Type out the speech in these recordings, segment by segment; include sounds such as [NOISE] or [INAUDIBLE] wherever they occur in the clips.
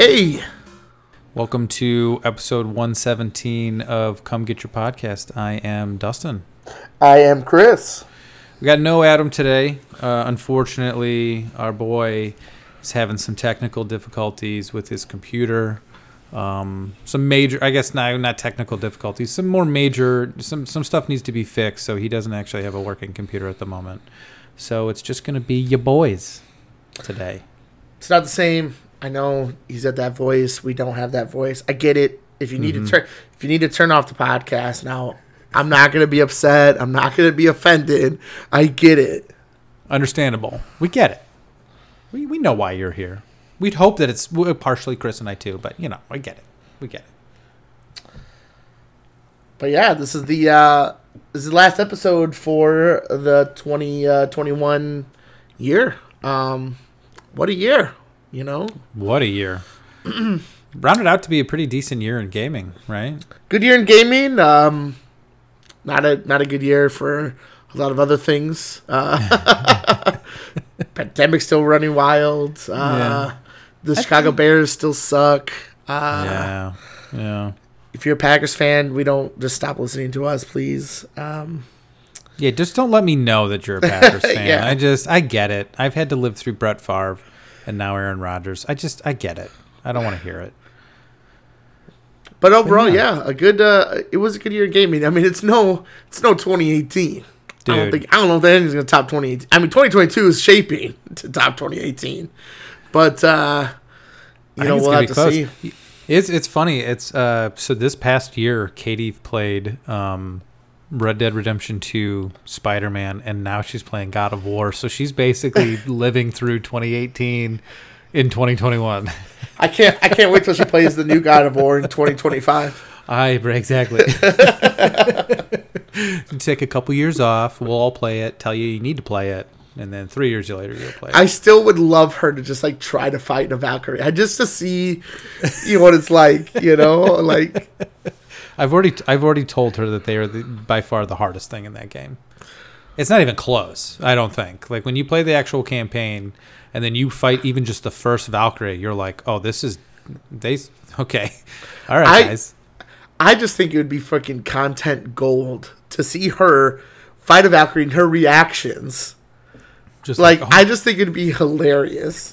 Hey Welcome to episode 117 of Come Get Your Podcast. I am Dustin. I am Chris. We got no Adam today. Uh, unfortunately, our boy is having some technical difficulties with his computer. Um, some major, I guess, not not technical difficulties. Some more major, some some stuff needs to be fixed. So he doesn't actually have a working computer at the moment. So it's just gonna be your boys today. It's not the same. I know he's at that voice. We don't have that voice. I get it. If you need to turn, if you need to turn off the podcast now, I'm not gonna be upset. I'm not gonna be offended. I get it. Understandable. We get it. We we know why you're here. We'd hope that it's partially Chris and I too, but you know, I get it. We get it. But yeah, this is the uh this is the last episode for the 2021 year. Um, what a year, you know. What a year. [CLEARS THROAT] Rounded out to be a pretty decent year in gaming, right? good year in gaming. Um, not a not a good year for a lot of other things. Uh, [LAUGHS] pandemic still running wild. Uh, Yeah. The Chicago Bears still suck. Uh, yeah. Yeah. If you're a Packers fan, we don't just stop listening to us, please. Um, Yeah, just don't let me know that you're a Packers [LAUGHS] fan. Yeah. I just I get it. I've had to live through Brett Favre and now Aaron Rodgers. I just I get it. I don't want to hear it. but overall, yeah. yeah, a good. Uh, it was a good year in gaming. I mean, it's no, it's no 2018. I don't think I don't know if anything's gonna top 2018. I mean, 2022 is shaping to top 2018, but uh, you I know we'll have to close. see. It's it's funny. It's uh so this past year, Katie played um Red Dead Redemption 2, Spider Man, and now she's playing God of War. So she's basically [LAUGHS] living through 2018 in 2021. I can't. I can't wait till she plays the new God of War in 2025. I exactly. [LAUGHS] [LAUGHS] take a couple years off. We'll all play it. Tell you you need to play it, and then three years later you'll play it. I still would love her to just like try to fight a Valkyrie, I just to see, you know what it's like. You know, like I've already I've already told her that they are the, by far the hardest thing in that game. It's not even close. I don't think. Like when you play the actual campaign and then you fight even just the first Valkyrie, you're like, oh, this is they okay. [LAUGHS] All right, I- guys. I just think it would be freaking content gold to see her fight a Valkyrie and her reactions. Just Like oh, I just think it'd be hilarious.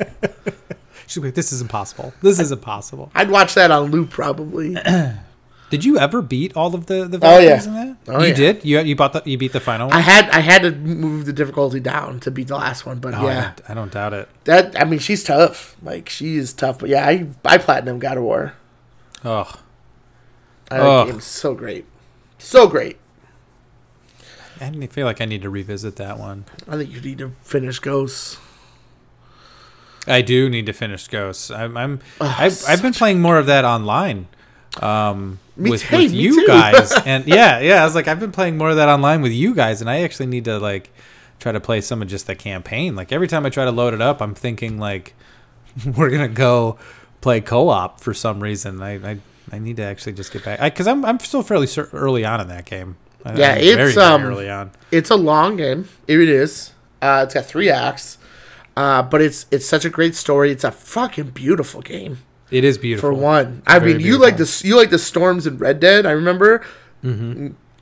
[LAUGHS] she's like, this is impossible. This is impossible. I'd watch that on loop probably. [CLEARS THROAT] Did you ever beat all of the the Oh, yeah. In that? Oh, you yeah. did. You you bought the you beat the final one. I had I had to move the difficulty down to beat the last one, but Oh, I yeah, don't- I don't doubt it. that I mean she's tough. Like she is tough, but yeah, I I platinum God of War. Oh, That Ugh. game's so great, so great. I didn't feel like I need to revisit that one. I think you need to finish Ghosts. I do need to finish Ghosts. I'm, I'm Oh, I've, I've been playing more of that online, um, Me with, too, with me you guys, [LAUGHS] and yeah, yeah. I was like, I've been playing more of that online with you guys, and I actually need to like try to play some of just the campaign. Like every time I try to load it up, I'm thinking like [LAUGHS] we're gonna go play co-op for some reason. I I, I need to actually just get back because I'm I'm still fairly early on in that game. Yeah, I'm it's, very, very um, early on. It's a long game. It is. Uh, it's got three acts, uh, but it's it's such a great story. It's a fucking beautiful game. It is beautiful For one, I mean, you like the you like the storms in Red Dead. I remember.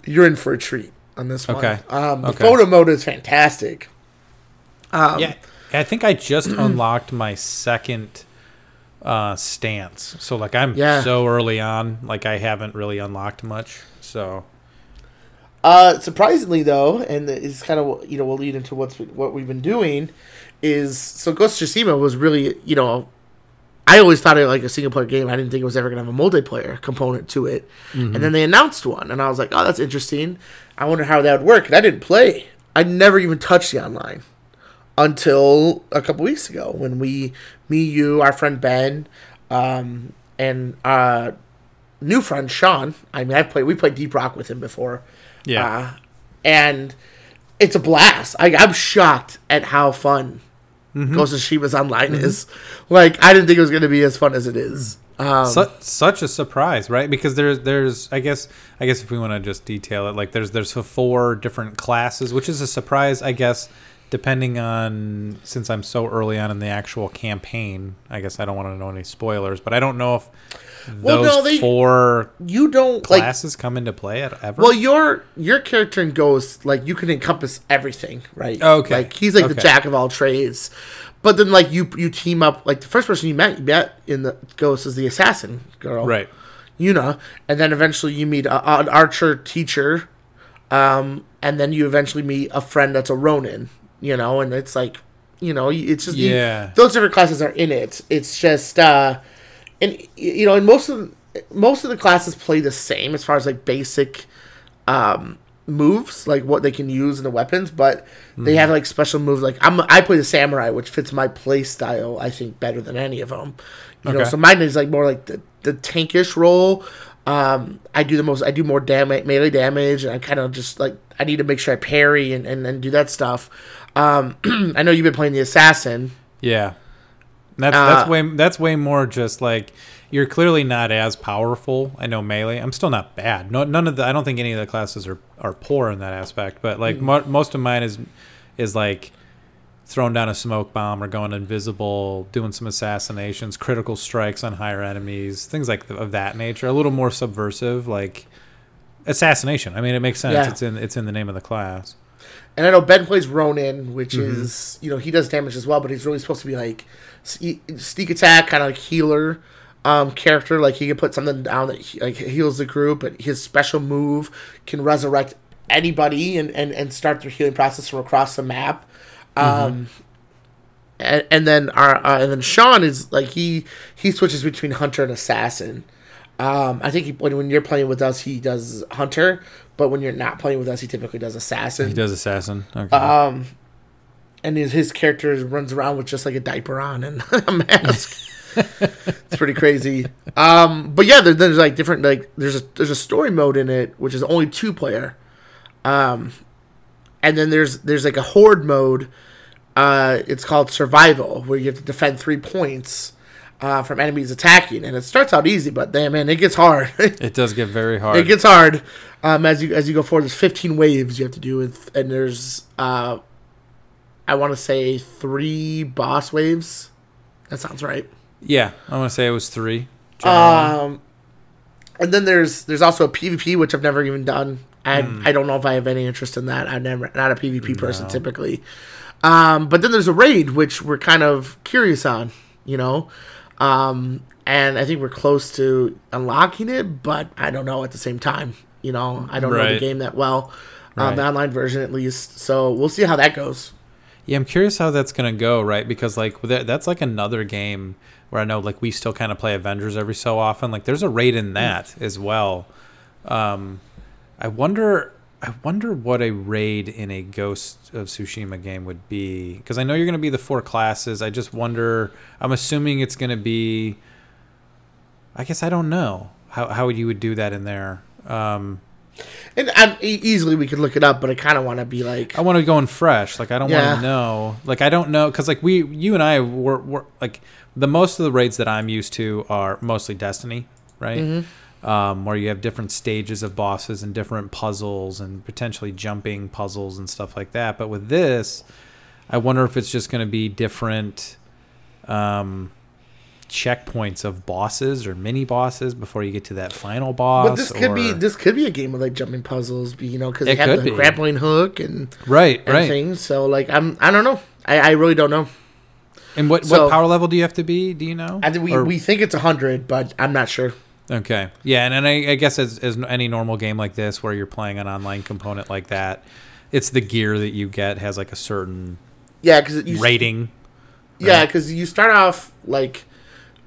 You're in for a treat on this one. Okay. Um, the Okay. photo mode is fantastic. Um, yeah, I think I just [CLEARS THROAT] unlocked my second uh, stance. So like I'm Yeah. so early on, like I haven't really unlocked much. So Uh, surprisingly, though, and it's kind of you know we'll lead into what's what we've been doing is so Ghost of Tsushima was really you know I always thought it like a single player game. I didn't think it was ever gonna have a multiplayer component to it, and then they announced one, and I was like, oh, that's interesting. I wonder how that would work. And I didn't play. I never even touched the online until a couple weeks ago when we, me, you, our friend Ben, um, and uh, new friend Sean. I mean, I've played. We played Deep Rock with him before. yeah, Uh, and it's a blast. I, I'm shocked at how fun Ghost of Tsushima's online is. Like, I didn't think it was going to be as fun as it is. Um, Su- such a surprise, right? Because there's there's I guess I guess if we want to just detail it, like there's there's four different classes, which is a surprise, I guess, depending on since I'm so early on in the actual campaign, I guess I don't want to know any spoilers, but I don't know if Well, those no, they- four You don't like. classes come into play at ever. Well, your your character in Ghost, like you can encompass everything, right? Okay. Like he's like the jack of all trades. But then, like you you team up. Like the first person you met, you met in the Ghost is the assassin girl, right. Yuna, and then eventually you meet a, an archer teacher, um, and then you eventually meet a friend that's a Ronin. You know, and it's like, you know, it's just Yeah. those different classes are in it. It's just, uh, and you know, and most of most of the classes play the same as far as like basic um, moves, like what they can use in the weapons, but Hmm. they have like special moves. Like I'm, I play the samurai, which fits my play style, I think, better than any of them. You know, so mine is like more like the the tankish role. Um, I do the most. I do more damage, melee damage, and I kind of just like I need to make sure I parry and and, and do that stuff. Um, [CLEARS THROAT] I know you've been playing the assassin. Yeah. That's that's Uh, way that's way more just like you're clearly not as powerful. I know melee. I'm still not bad. No, none of the. I don't think any of the classes are, are poor in that aspect. But like mo- most of mine is is like throwing down a smoke bomb or going invisible, doing some assassinations, critical strikes on higher enemies, things like th- of that nature. A little more subversive, like assassination. I mean, it makes sense. Yeah. It's in it's in the name of the class. And I know Ben plays Ronin, which Mm-hmm. is you know he does damage as well, but he's really supposed to be like sneak attack, kind of like healer um, character. Like he can put something down that he, like heals the group, but his special move can resurrect anybody and, and, and start their healing process from across the map. Um, and, and then our uh, and then Sean is like he he switches between hunter and assassin. Um, I think he, when when you're playing with us, he does hunter, but when you're not playing with us, he typically does assassin He does assassin. Okay. um, and his, his character runs around with just like a diaper on and [LAUGHS] a mask. [LAUGHS] it's pretty crazy. Um, but yeah, there, there's like different like there's a there's a story mode in it which is only two player, um, and then there's there's like a horde mode. Uh, it's called survival where you have to defend three points. Uh, from enemies attacking, and it starts out easy, but damn man, it gets hard. [LAUGHS] it does get very hard. It gets hard um, as you as you go forward. There's 15 waves you have to do with, and there's uh, I want to say three boss waves. That sounds right. Yeah, I want to say it was three. generally. Um, and then there's there's also a PvP which I've never even done. I I don't know if I have any interest in that. I'm never not a PvP person No. typically. Um, but then there's a raid which we're kind of curious on, you know. Um, and I think we're close to unlocking it, but I don't know at the same time. You know, I don't know the game that well. Um, Right. the online version at least. So we'll see how that goes. yeah, I'm curious how that's gonna go, right? Because like that's like another game where I know like we still kind of play Avengers every so often. Like there's a raid in that as well. Um, I wonder. I wonder what a raid in a Ghost of Tsushima game would be because I know you're going to be the four classes. I just wonder. I'm assuming it's going to be. I guess I don't know how how you would do that in there. Um, And easily we could look it up, but I kind of want to be like, I want to go in fresh. Like I don't Yeah. want to know. Like I don't know because like we, you and I were, were like the most of the raids that I'm used to are mostly Destiny, right? Mm-hmm. Um, where you have different stages of bosses and different puzzles and potentially jumping puzzles and stuff like that. But with this, I wonder if it's just going to be different um, checkpoints of bosses or mini bosses before you get to that final boss. but this could be this could be a game of like jumping puzzles, you know, because they It have the be. grappling hook and, right, and right. things. So like I'm I don't know. I, I really don't know. And what So- what power level do you have to be? Do you know? I think we, Or- we think it's hundred, but I'm not sure. Okay, yeah, and, and I, I guess as, as any normal game like this, where you're playing an online component like that, it's the gear that you get has like a certain Yeah, because rating. Yeah, right? because you start off like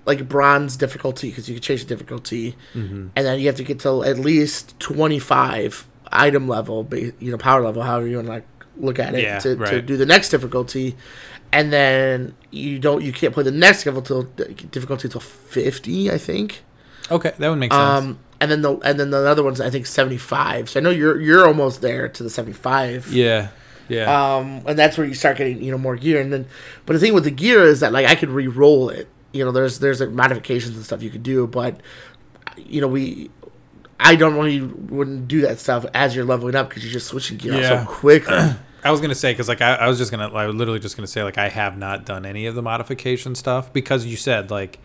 like bronze difficulty because you can change the difficulty, Mm-hmm. and then you have to get to at least twenty five item level, you know, power level, however you want to like, look at it Yeah, to, to do the next difficulty, and then you don't you can't play the next level till difficulty till fifty, I think. Okay, that would make sense. Um, and then the and then the other one's I think seventy five. So I know you're you're almost there to the seventy five. yeah, yeah, Um, and that's where you start getting you know more gear. And then, but the thing with the gear is that like I could re-roll it. You know, there's there's like modifications and stuff you could do, but you know we. I don't really wouldn't do that stuff as you're leveling up because you're just switching gear Yeah. so quickly. [CLEARS THROAT] I was gonna say because like I, I was just gonna I was literally just gonna say like I have not done any of the modification stuff because you said like,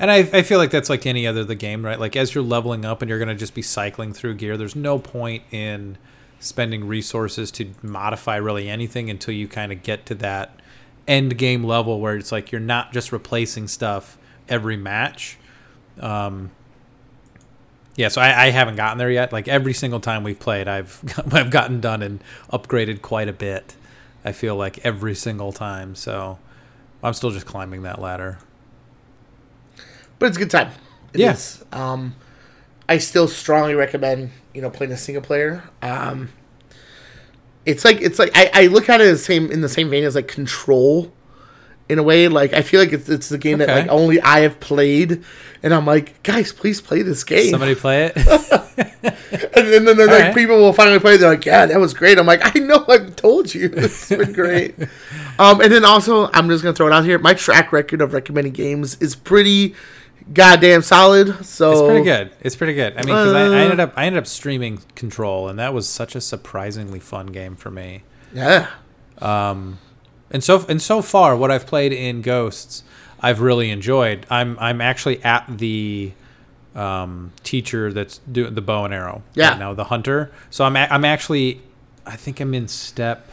and I I feel like that's like any other the game right like as you're leveling up and you're gonna just be cycling through gear. There's no point in spending resources to modify really anything until you kind of get to that end game level where it's like you're not just replacing stuff every match. Um, yeah, so I, I haven't gotten there yet. Like every single time we've played, I've [LAUGHS] I've gotten done and upgraded quite a bit. I feel like every single time. So I'm still just climbing that ladder. But it's a good time. It Yeah. is. Um, I still strongly recommend you know playing a single player. Um, it's like it's like I, I look at it as same in the same vein as like Control, in a way. Like I feel like it's it's the game that like only I have played, and I'm like, guys, please play this game. Somebody play it. [LAUGHS] and then, then, like Alright. people will finally play. It. They're like, "Yeah, that was great." I'm like, "I know, I've told you, [LAUGHS] it's been great." [LAUGHS] um, and then also, I'm just gonna throw it out here. My track record of recommending games is pretty goddamn solid. So It's pretty good. It's pretty good. I mean, because I, I Uh, ended up I ended up streaming Control, and that was such a surprisingly fun game for me. Yeah, Um, and so and so far, what I've played in Ghosts, I've really enjoyed. I'm I'm actually at the um, teacher that's doing the bow and arrow. Yeah. Right now, the hunter. So I'm a, I'm actually, I think I'm in step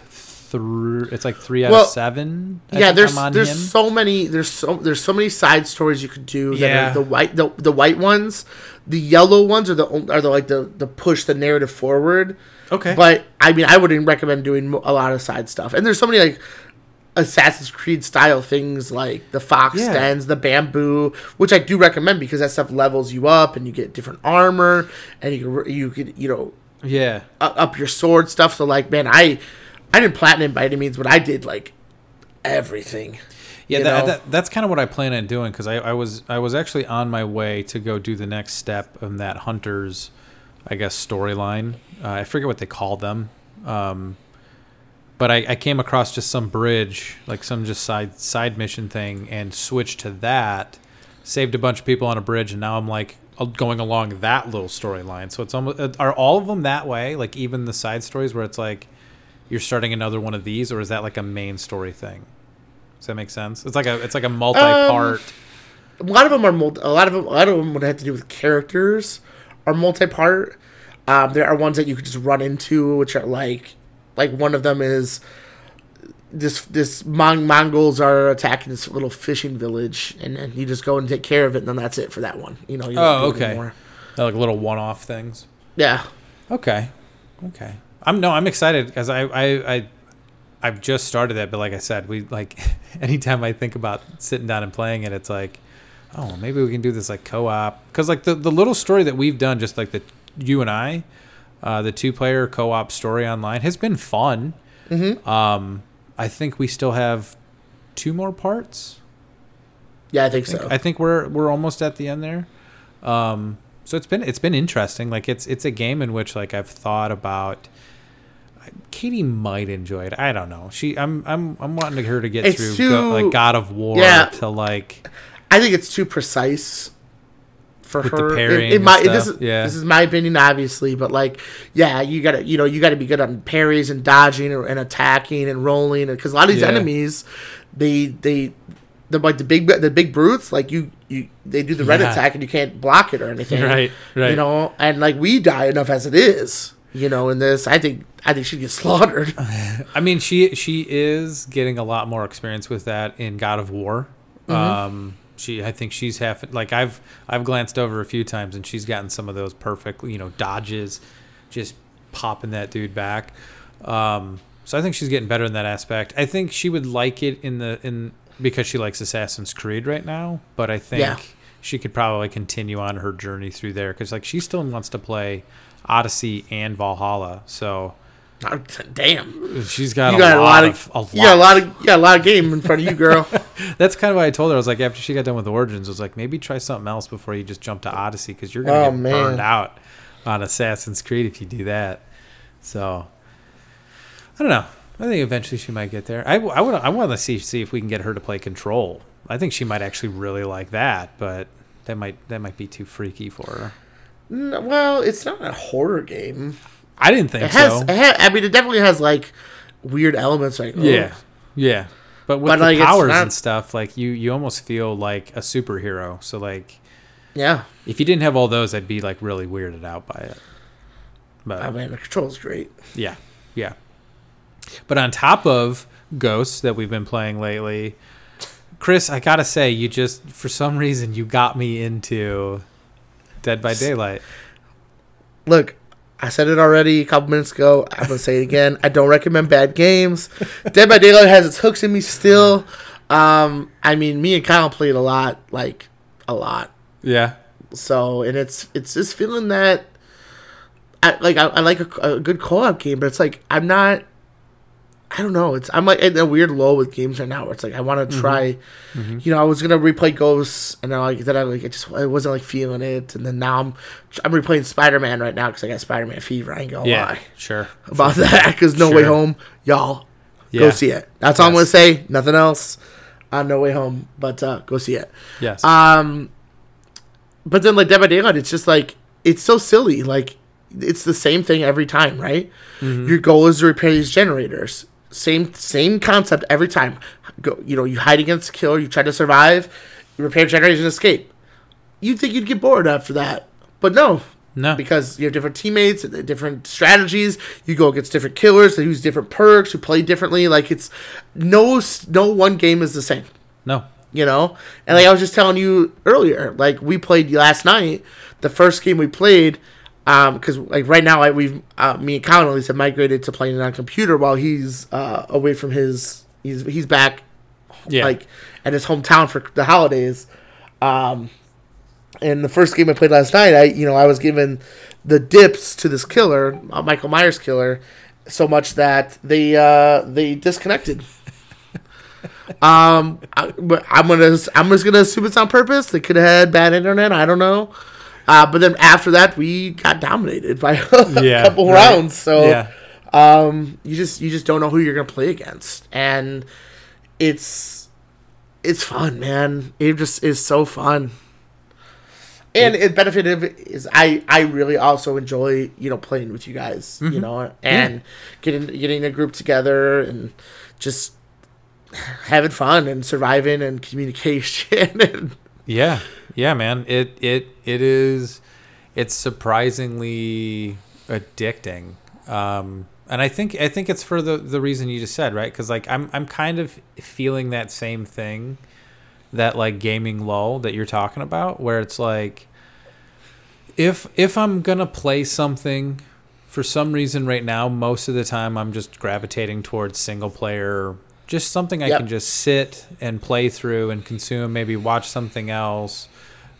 through. It's like three out Well, of seven. I yeah. There's there's him. so many there's so there's so many side stories you could do. That Yeah. are the white the, the white ones, the yellow ones are the are the like the the push the narrative forward. okay. But I mean, I wouldn't recommend doing a lot of side stuff. And there's so many like Assassin's Creed style things like the fox Yeah. dens, the bamboo, which I do recommend because that stuff levels you up and you get different armor and you you could you know yeah. up your sword stuff. So like, man, I I didn't platinum by any means, but I did like everything. Yeah, that, that, that's kind of what I plan on doing because I, I was I was actually on my way to go do the next step in that hunters, I guess storyline. Uh, I forget what they called them, um, but I, I came across just some bridge, like some just side side mission thing, and switched to that. Saved a bunch of people on a bridge, and now I'm like going along that little storyline. So it's almost are all of them that way? Like even the side stories where it's like you're starting another one of these, or is that like a main story thing? Does that make sense? It's like a it's like a multi-part. a lot of them are multi- a lot of them a lot of them would have to do with characters are multi-part um, there are ones that you could just run into which are like like one of them is this this Mon- mongols are attacking this little fishing village and then you just go and take care of it and then that's it for that one you know you Oh, okay. like little one-off things. yeah Okay, okay. I'm no, I'm excited because I, I I I've just started that, but like I said, we like [LAUGHS] anytime I think about sitting down and playing it, it's like, oh, maybe we can do this like co-op because like the the little story that we've done, just like the you and I, uh, the two-player co-op story online has been fun. mm-hmm. Um, I think we still have two more parts. yeah i think I think, so I think we're we're almost at the end there. Um, so it's been it's been interesting. Like it's it's a game in which like I've thought about. Katie might enjoy it. I don't know. She I'm I'm I'm wanting her to get It's through too- go, like God of War Yeah. to like i think it's too precise for her in, in and my this is yeah. this is my opinion obviously but like yeah you gotta you know you gotta be good on parries and dodging and, and attacking and rolling because a lot of these Yeah. enemies they they the like the big the big brutes like you you they do the red Yeah. attack and you can't block it or anything [LAUGHS] right right. you know and like we die enough as it is you know in this i think i think she gets slaughtered [LAUGHS] I mean, she she is getting a lot more experience with that in God of War. Mm-hmm. Um, she I think she's half like I've I've glanced over a few times and she's gotten some of those perfect you know dodges, just popping that dude back. Um, so I think she's getting better in that aspect. I think she would like it in the in because she likes Assassin's Creed right now. But I think Yeah. she could probably continue on her journey through there because like she still wants to play Odyssey and Valhalla. So. Damn She's got, you a, got a lot lot of, of a lot. you got a lot of you got a lot of game in front of you girl [LAUGHS] That's kind of why I told her. I was like, after she got done with Origins, I was like, maybe try something else before you just jump to Odyssey because you're gonna Oh, get man. burned out on Assassin's Creed if you do that. So I don't know. I think eventually she might get there. I, I would I want to see see if we can get her to play Control. I think she might actually really like that, but that might that might be too freaky for her. N- well it's not a horror game I didn't think It has, so. it ha- I mean, it definitely has like weird elements. Like, oh. Yeah, yeah. But with But, the like, powers not- and stuff, like you, you almost feel like a superhero. So like, yeah. if you didn't have all those, I'd be like really weirded out by it. But I mean, the control's great. yeah, yeah. But on top of Ghosts that we've been playing lately, Chris, I gotta say, you just for some reason you got me into Dead by Daylight. Look, I said it already a couple minutes ago. I'm gonna say it again. I don't recommend bad games. Dead by Daylight has its hooks in me still. Um, I mean, me and Kyle played a lot, like a lot. Yeah, So, and it's it's just feeling that. I like I, I like a, a good co-op game, but it's like I'm not. I don't know. It's I'm like in a weird low with games right now. Where it's like I want to try. You know, I was gonna replay Ghosts, and then like then I like it just I wasn't like feeling it, and then now I'm I'm replaying Spider Man right now because I got Spider Man fever. I ain't gonna yeah, lie sure. about that because No Way Home, y'all Yeah. go see it. That's all I'm gonna say. Nothing else on No Way Home, but uh, go see it. Yes. Um, but then like Dead by Daylight, it's just like it's so silly. Like it's the same thing every time, right? Your goal is to repair these generators. Same same concept every time. Go, you know, you hide against a killer, you try to survive, you repair generators and escape. You'd think you'd get bored after that, but no, no. because you have different teammates, different strategies. You go against different killers that use different perks, who play differently. Like it's no no one game is the same no. you know and like i was just telling you earlier like we played last night the first game we played um because like right now I, we've uh, me and Colin at least have migrated to playing it on computer while he's uh away from his he's he's back Yeah. like at his hometown for the holidays um and the first game i played last night i you know i was given the dips to this killer uh, michael myers killer so much that they uh they disconnected [LAUGHS] um, I, but I'm gonna I'm just gonna assume it's on purpose. They could have had bad internet. I don't know. Uh, but then after that, we got dominated by [LAUGHS] a Yeah, couple right. rounds. So yeah. um, you just you just don't know who you're gonna play against, and it's it's fun, man. It just is so fun. And it benefit of it is I I really also enjoy you know playing with you guys you know and getting getting a group together and just having fun and surviving and communication [LAUGHS] and Yeah, yeah, man. It it it is. It's surprisingly addicting, um, and I think I think it's for the the reason you just said, right? Because like I'm I'm kind of feeling that same thing, that like gaming lull that you're talking about, where it's like, if if I'm gonna play something. For some reason, right now, most of the time, I'm just gravitating towards single player, just something I Yep. can just sit and play through and consume. Maybe watch something else.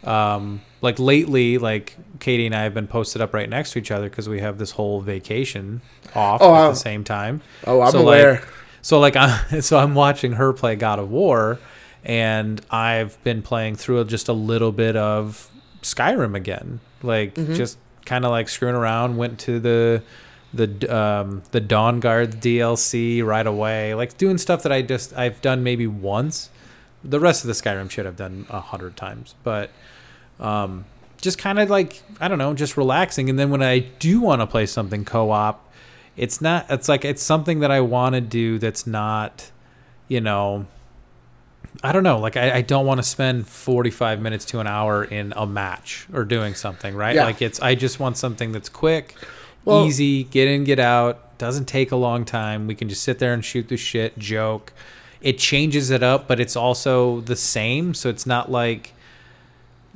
Um, like lately, like Katie and I have been posted up right next to each other because we have this whole vacation off Oh, at wow. the same time. oh I'm So, aware. Like, so like [LAUGHS] I so I'm watching her play God of War, and I've been playing through just a little bit of Skyrim again, like Mm-hmm. just kind of like screwing around. Went to the the um, the Dawn Guard DLC right away, like doing stuff that I just I've done maybe once. The rest of the Skyrim shit I've done a hundred times, but um, just kind of like I don't know, just relaxing. And then when I do want to play something co-op, it's not. It's like it's something that I want to do that's not, you know. I don't know. Like I, I don't want to spend forty five minutes to an hour in a match or doing something, right? Yeah. Like it's I just want something that's quick, Well- easy, get in, get out. Doesn't take a long time. We can just sit there and shoot the shit, joke. It changes it up, but it's also the same. So it's not like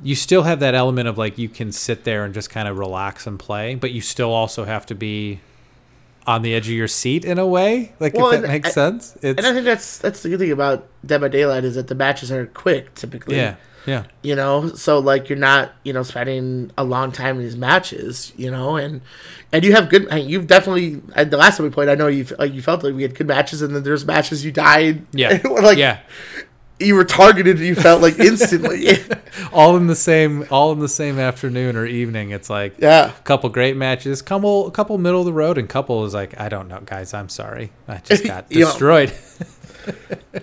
you still have that element of like you can sit there and just kind of relax and play, but you still also have to be on the edge of your seat in a way. Like Well, if that makes I- sense. It's And I think that's that's the good thing about Dead by Daylight is that the matches are quick typically. yeah, yeah, You know, so like you're not you know spending a long time in these matches. You know, and and you have good. You've definitely the last time we played. I know you like you felt like we had good matches, and then there's matches you died. yeah, [LAUGHS] like yeah. you were targeted. You felt like [LAUGHS] instantly. All in the same, all in the same afternoon or evening. It's like yeah. A couple great matches, couple a couple middle of the road, and couple is like I don't know, guys. I'm sorry, I just [LAUGHS] got destroyed.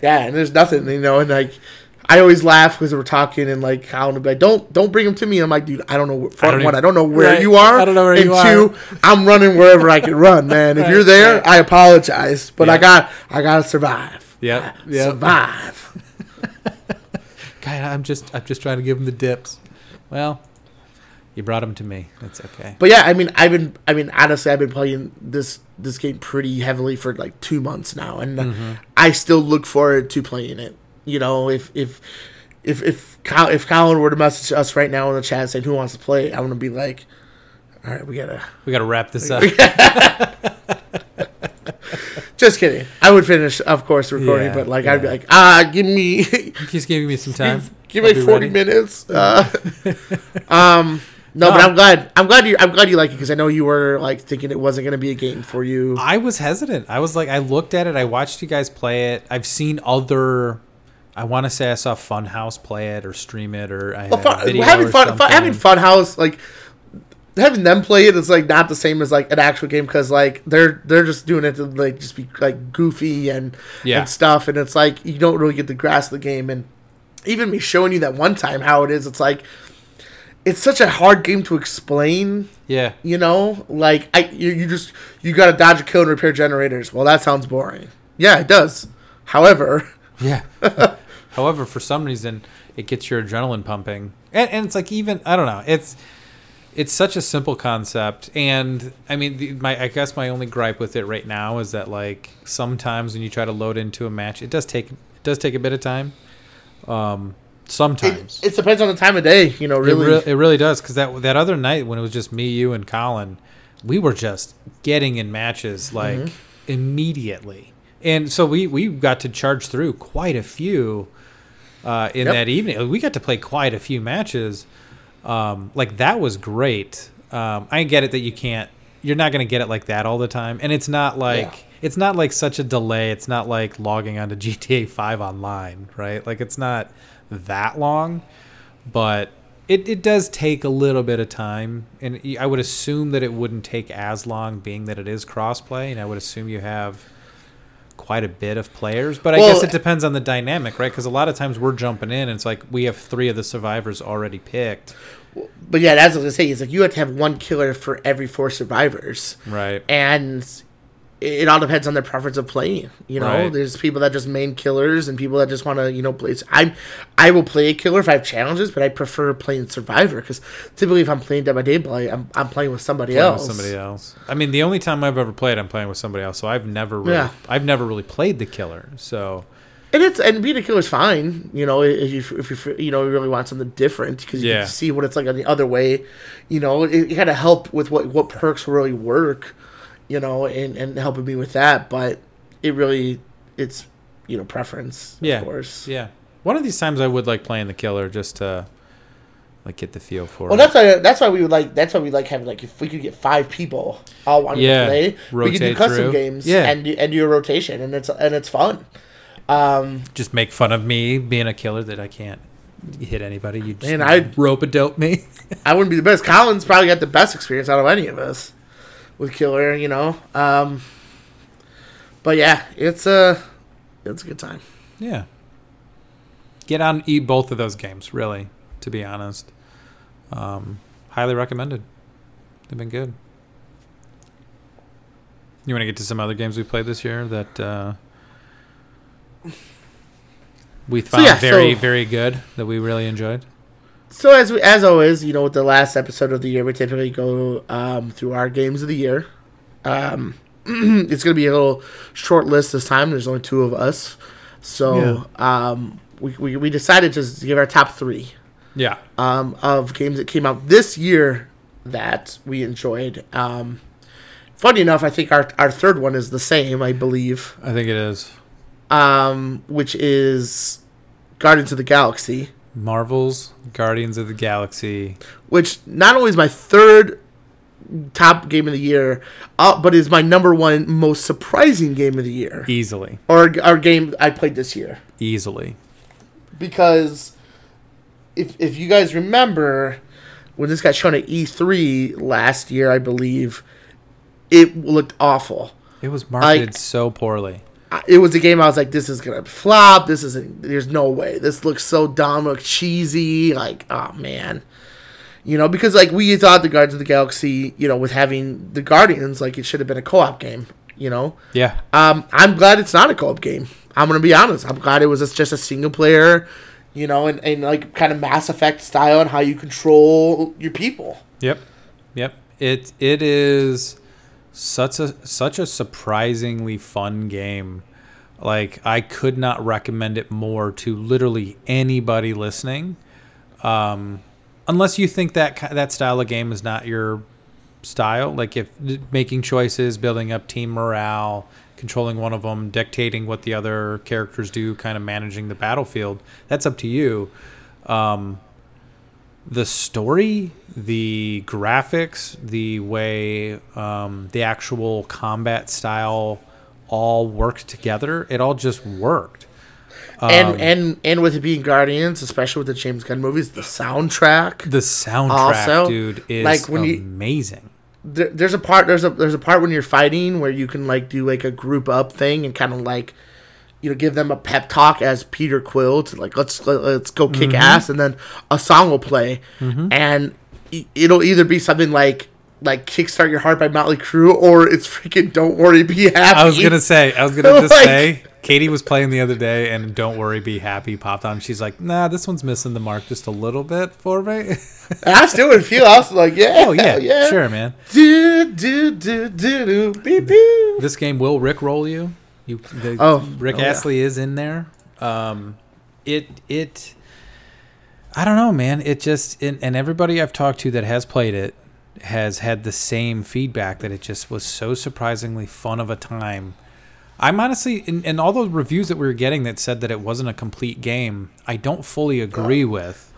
Yeah, and there's nothing, you know, and like I always laugh because we're talking and like Colin would be like, "Don't don't bring him to me." I'm like, "Dude, I don't know. For I don't one, even- I don't know where Right. you are. I don't know where and you are. two, I'm running wherever I can run, man. If [LAUGHS] you're there, Right. I apologize, but I got I gotta survive. Yeah, yep. survive. [LAUGHS] God, I'm just I'm just trying to give him the dips. Well, you brought him to me. That's okay. But yeah, I mean, I've been, I mean, honestly, I've been playing this this game pretty heavily for like two months now, and uh, Mm-hmm. I still look forward to playing it. You know, if if if if Col- if Colin were to message us right now in the chat saying who wants to play, I'm gonna be like, all right, we gotta. We got to wrap this up. [LAUGHS] Just kidding. I would finish, of course, recording, Yeah, but like I'd be like, ah, give me, He's giving me some [LAUGHS] time. give I'll me 40 ready. minutes. Uh, [LAUGHS] um. No, but I'm glad. I'm glad you. I'm glad you like it because I know you were like thinking it wasn't going to be a game for you. I was hesitant. I was like, I looked at it. I watched you guys play it. I've seen other. I want to say I saw Funhaus play it or stream it or I Well, had a fun, video having or fun, fun, having Funhaus, like having them play it is like not the same as like an actual game because like they're they're just doing it to like just be like goofy and Yeah. and stuff, and it's like you don't really get the grasp of the game. And even me showing you that one time how it is, it's like it's such a hard game to explain. Yeah, You know, like I you, you just you got to dodge a kill and repair generators. Well, that sounds boring. Yeah, it does. However, yeah. [LAUGHS] However, for some reason, it gets your adrenaline pumping, and, and it's like even I don't know. It's it's such a simple concept, and I mean, the, my I guess my only gripe with it right now is that like sometimes when you try to load into a match, it does take it does take a bit of time. Um, sometimes it, it depends on the time of day. You know, really. It, re- it really does because that that other night when it was just me, you, and Colin, we were just getting in matches like Mm-hmm. immediately, and so we we got to charge through quite a few uh, in Yep. that evening. We got to play quite a few matches. Um, like that was great. Um, I get it that you can't, you're not going to get it like that all the time, and it's not like. Yeah. It's not like such a delay. It's not like logging onto [LAUGHS] GTA 5 online, right? Like it's not that long but it, it does take a little bit of time and i would assume that it wouldn't take as long being that it is crossplay and i would assume you have quite a bit of players but i Well- guess it depends on the dynamic right? Because a lot of times we're jumping in and it's like we have three of the survivors already picked. But yeah, that's what I was gonna say. Is like you have to have one killer for every four survivors, right. And it, all depends on their preference of playing. You know, Right. there's people that just main killers and people that just want to you know play. I I will play a killer if I have challenges, but I prefer playing survivor because typically if I'm playing Dead by Daylight, I'm I'm playing with somebody Playing else. with somebody else i mean the only time i've ever played i'm playing with somebody else so i've never really Yeah. i've never really played the killer so And it's and being a killer is fine, you know, if you if you you know you really want something different because you Yeah. can see what it's like on the other way, you know, it, it kind of help with what what perks really work, you know, and and helping me with that. But it really it's you know preference, yeah of course. yeah one of these times i would like playing the killer just to like get the feel for Well, it Well, that's why that's why we would like that's why we like having like if we could get five people all wanting Yeah, to play, we could do custom through. games Yeah. and do, and do a rotation and it's and it's fun. Um, just make fun of me being a killer that I can't hit anybody. You just Man, I- rope a dope me. [LAUGHS] I wouldn't be the best. Colin's probably got the best experience out of any of us with Killer, you know. Um, but yeah, it's a it's a good time. yeah. Get on, eat both of those games. Really, to be honest, um, highly recommended. They've been good. You want to get to some other games we played this year that uh, we found yeah, very, so- very good that we really enjoyed. So as we, as always, you know, with the last episode of the year, we typically go um, through our games of the year. Um, [CLEARS THROAT] it's gonna be a little short list this time. There's only two of us, so um, we, we we decided to give our top three. Yeah, um, of games that came out this year that we enjoyed. Um, funny enough, I think our, our third one is the same, I believe, I think it is um, which is Guardians of the Galaxy, Marvel's Guardians of the Galaxy. which not only is my third top game of the year, uh, but is my number one most surprising game of the year, Easily, or our game I played this year. easily. because if if you guys remember when this got shown at E3 last year, I believe it looked awful. It was marketed I- so poorly. It was a game I was like, this is gonna flop. This isn't. There's no way. This looks so dumb, look cheesy. Like, oh man, you know, because like we thought the Guardians of the Galaxy, you know, with having the Guardians, like it should have been a co-op game. You know, Yeah. um, I'm glad it's not a co-op game. I'm gonna be honest. I'm glad it was just- just a single player, you know, and, and like kind of Mass Effect style and how you control your people. Yep. Yep. It it is such a such a surprisingly fun game. Like I could not recommend it more to literally anybody listening. Um unless you think that that style of game is not your style, like if making choices, building up team morale, controlling one of them, dictating what the other characters do, kind of managing the battlefield, that's up to you. Um the story, the graphics, the way um, the actual combat style all worked together, it all just worked. Um, and and and with it being Guardians, especially with the James Gunn movies, the soundtrack. the soundtrack, Also, dude, is like, when you- amazing. there, there's a part there's a there's a part when you're fighting where you can like do like a group up thing and kind of like you know give them a pep talk as Peter Quill to like let's let, let's go kick Mm-hmm. ass and then a song will play and it'll either be something like like kickstart your heart by Motley Crue or it's freaking don't worry be happy. I was gonna say, I was gonna [LAUGHS] just Like- say, Katie was playing the other day, and "Don't Worry, Be Happy" popped on. She's like, "Nah, this one's missing the mark just a little bit for me." I still would feel I was like yeah oh yeah, yeah sure, man. do do do do do beep beep. This game will Rick roll you. You, the, Oh, Rick oh, yeah. Astley is in there. Um, it it, I don't know, man. It just and, and everybody I've talked to that has played it has had the same feedback that it just was so surprisingly fun of a time. I'm honestly, in, in all those reviews that we were getting that said that it wasn't a complete game, I don't fully agree with.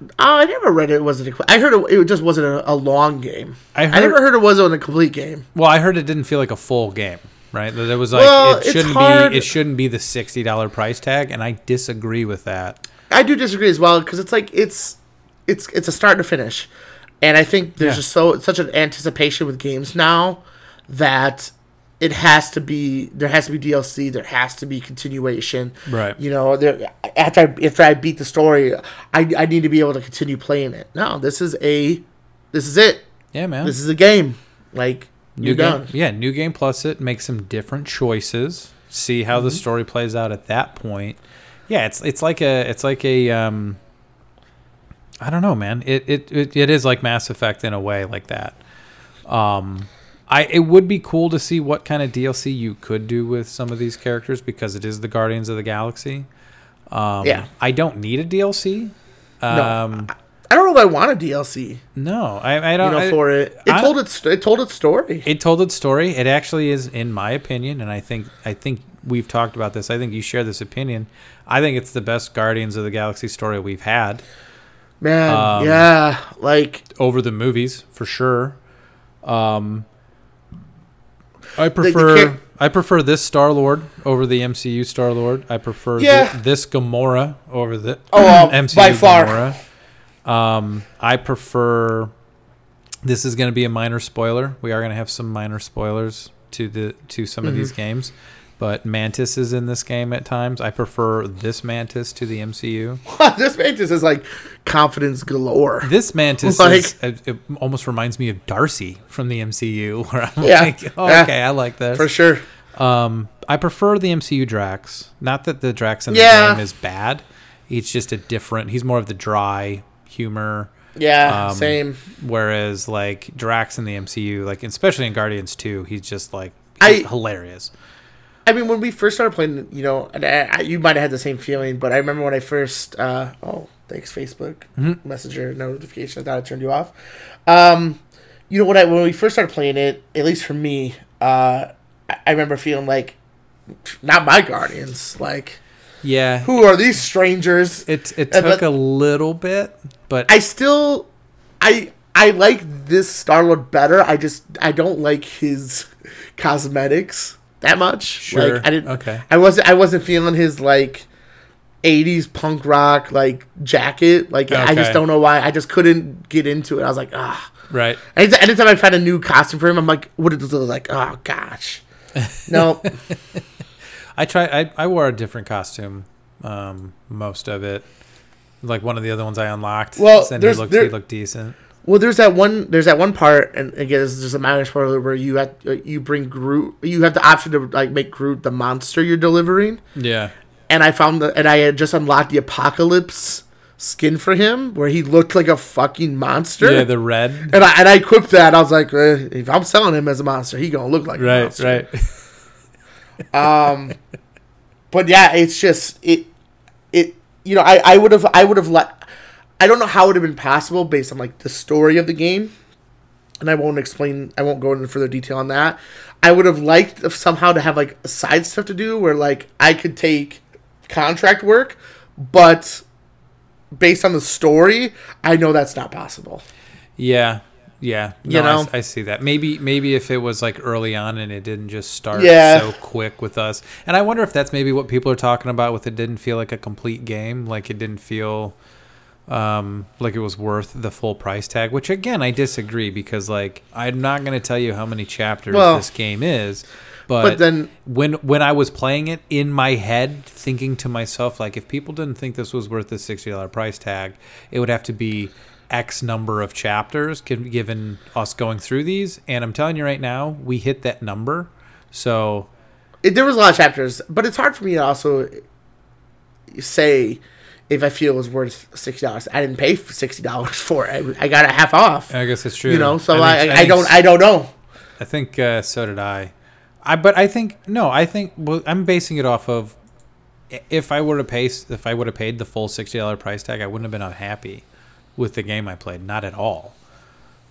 Oh, I never read it wasn't a, I heard it, it just wasn't a, a long game. I I, never heard it wasn't a complete game. Well, I heard it didn't feel like a full game, right? That it was like Well, it shouldn't be it shouldn't be the sixty dollar price tag, and I disagree with that. I do disagree as well because it's like it's it's it's a start to finish, and I think there's Yeah. just so such an anticipation with games now that it has to be there has to be DLC, there has to be continuation. Right. You know, there after I, after I beat the story, I I need to be able to continue playing it. No, this is a this is it. Yeah, man. This is a game. Like new you're game, done. yeah, new game plus it. Make some different choices. See how the Mm-hmm. story plays out at that point. Yeah, it's it's like a it's like a um. I don't know, man. It it it, it is like Mass Effect in a way, like that. Um, I it would be cool to see what kind of DLC you could do with some of these characters because it is the Guardians of the Galaxy. Um, Yeah. I don't need a DLC. Um, I don't know if I want a DLC. no, I, I don't. know, I- for it. It I- told its it told its story. it told its story. It actually is, in my opinion, and I think I think we've talked about this. I think you share this opinion. I think it's the best Guardians of the Galaxy story we've had Man, Um, yeah, like over the movies for sure. Um, I the prefer I prefer this Star Lord over the MCU Star Lord. I prefer thi- Yeah. this Gamora over the Oh, uh, MCU by far. Gamora. Um, I prefer. This is going to be a minor spoiler. We are going to have some minor spoilers to the to some of Mm-hmm. these games, but Mantis is in this game at times. I prefer this Mantis to the MCU. [LAUGHS] this Mantis is like confidence galore. This Mantis [LAUGHS] Like- is, it, it almost reminds me of Darcy from the MCU, [LAUGHS] where I'm Yeah. like, oh, Yeah. okay, I like this. For sure. Um, I prefer the MCU Drax. Not that the Drax in the Yeah. game is bad. He's just a different. He's more of the dry humor. Yeah, Um, same. Whereas like Drax in the MCU, like especially in Guardians 2, he's just like I- hilarious. I mean, when we first started playing, you know, and I, I, you might have had the same feeling, but I remember when I first, uh, oh, thanks Facebook Mm-hmm. Messenger notification. I thought I turned you off. Um, you know, when I when we first started playing it, at least for me, uh, I remember feeling like, not my guardians. Like, Yeah, who are these strangers? it it And took a little bit, but I still, I I like this Star Lord better. I just I don't like his [LAUGHS] cosmetics that much. Sure. Like, I didn't. Okay. I wasn't. I wasn't feeling his like. 80s punk rock like jacket like I just don't know why I just couldn't get into it I was like ah right. anytime, anytime I find a new costume for him I'm like what does it look like oh gosh [LAUGHS] no I try. I, I wore a different costume, um, most of it. Like one of the other ones I unlocked. Well, and he looked, there- he looked decent. Well, there's that one. There's that one part, and again, this is just a minor spoiler where you have uh, you bring Groot. You have the option to like make Groot the monster you're delivering. Yeah. And I found the and I had just unlocked the Apocalypse skin for him, where he looked like a fucking monster. Yeah, the red. and I and I equipped that. I was like, eh, if I'm selling him as a monster, he gonna look like a Right, monster. right. [LAUGHS] Um, but yeah, it's just it, it. You know, I I would have I would have let. I don't know how it would have been possible based on like the story of the game, and I won't explain. I won't go into further detail on that. I would have liked somehow to have like side stuff to do where like I could take contract work, but based on the story, I know that's not possible. Yeah, yeah. You No, I know? s- I, see that. Maybe, maybe if it was like early on and it didn't just start Yeah. so quick with us, and I wonder if that's maybe what people are talking about with it didn't feel like a complete game, like it didn't feel um like it was worth the full price tag which again i disagree because like i'm not going to tell you how many chapters Well, this game is but, but then- when when i was playing it in my head thinking to myself like if people didn't think this was worth the $60 price tag it would have to be x number of chapters gi- given us going through these and i'm telling you right now we hit that number so it, there was a lot of chapters, but it's hard for me to also say if I feel it was worth sixty dollars. I didn't pay sixty dollars [LAUGHS] for it. I, I got it half off. i guess it's true You know, so think- I, I, think don't I don't know. I think uh, so did I. I but I think no. I think well, I'm basing it off of if I were to pay if I would have paid the full sixty dollar price tag, I wouldn't have been unhappy with the game I played. Not at all.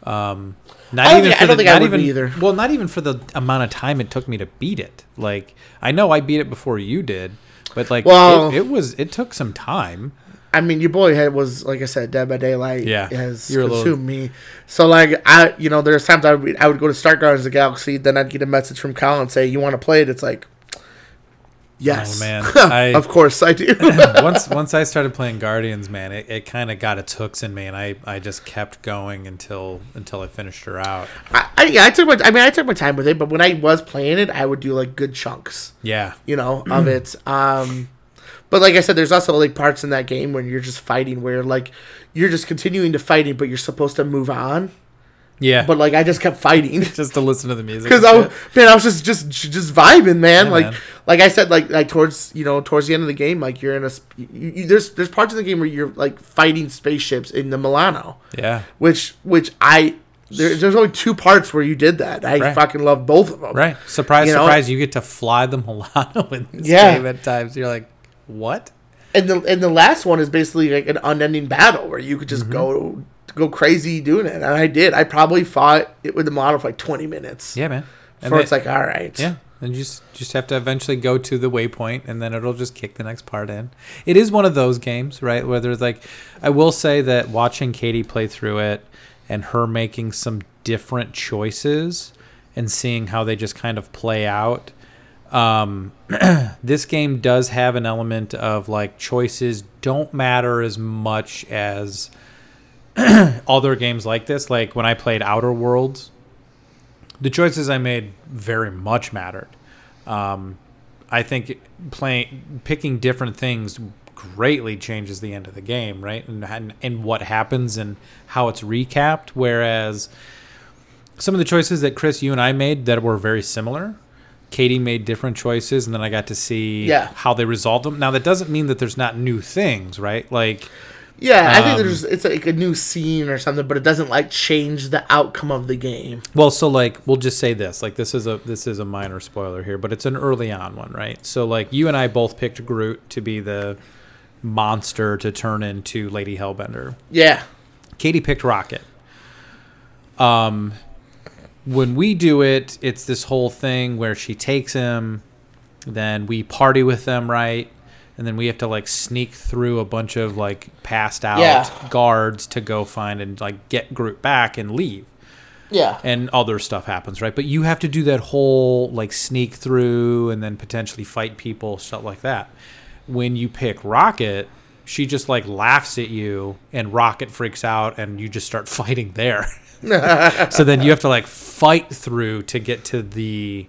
Um, not I even think- for I don't the, think I would even either. well, not even for the amount of time it took me to beat it. Like I know I beat it before you did, but like Well- it, it was it took some time. I mean, your boy had was like I said, Dead by Daylight. Yeah, has you're a little- me. So like I, you know, there's times I would I would go to start Guardians of the Galaxy, then I'd get a message from Colin and say, "You want to play it?" It's like, yes, Oh, man. [LAUGHS] I- of course I do. [LAUGHS] [LAUGHS] once once I started playing Guardians, man, it, it kind of got its hooks in me, and I, I just kept going until until I finished her out. I, I, yeah, I took my, I mean, I took my time with it, but when I was playing it, I would do like good chunks. Yeah, you know, of it. Um, but like I said, there's also like parts in that game when you're just fighting where like you're just continuing to fighting, but you're supposed to move on. Yeah. But like I just kept fighting [LAUGHS] just to listen to the music. because I was man, I was just just just vibing, man. Yeah, like man. like I said, like like towards you know towards the end of the game, like you're in a you, you, there's there's parts of the game where you're like fighting spaceships in the Milano, yeah, which which I. There, there's only two parts where you did that. I Right. fucking love both of them. right. Surprise, You know? surprise! You get to fly the Milano [LAUGHS] in this Yeah. game at times. You're like, what? and the and the last one is basically like an unending battle where you could just Mm-hmm. go go crazy doing it, and I did. I probably fought it with the model for like twenty minutes. Yeah, man. And before then- it's like, all right, Yeah, and you just just have to eventually go to the waypoint, and then it'll just kick the next part in. It is one of those games, right? Where there's like, I will say that watching Katie play through it and her making some different choices and seeing how they just kind of play out. Um, [CLEARS THROAT] this game does have an element of like choices don't matter as much as [CLEARS THROAT] other games like this. Like when I played Outer Worlds, the choices I made very much mattered. Um, I think playing picking different things greatly changes the end of the game, right? And, and and what happens and how it's recapped. Whereas some of the choices that Chris, you and I made that were very similar. Katie made different choices, and then I got to see Yeah. how they resolved them. Now that doesn't mean that there's not new things, right? Like yeah. I think Um, there's it's like a new scene or something, but it doesn't like change the outcome of the game. Well, so like we'll just say this. Like this is a this is a minor spoiler here, but it's an early on one, right? So like you and I both picked Groot to be the monster to turn into Lady Hellbender. Yeah, Katie picked Rocket. Um when we do it, it's this whole thing where she takes him, then we party with them, right? And then we have to like sneak through a bunch of like passed out Yeah. guards to go find and like get Groot back and leave yeah, and other stuff happens, right? But you have to do that whole like sneak through and then potentially fight people, stuff like that. When you pick Rocket, she just like laughs at you and Rocket freaks out and you just start [LAUGHS] fighting there. [LAUGHS] so then you have to like fight through to get to the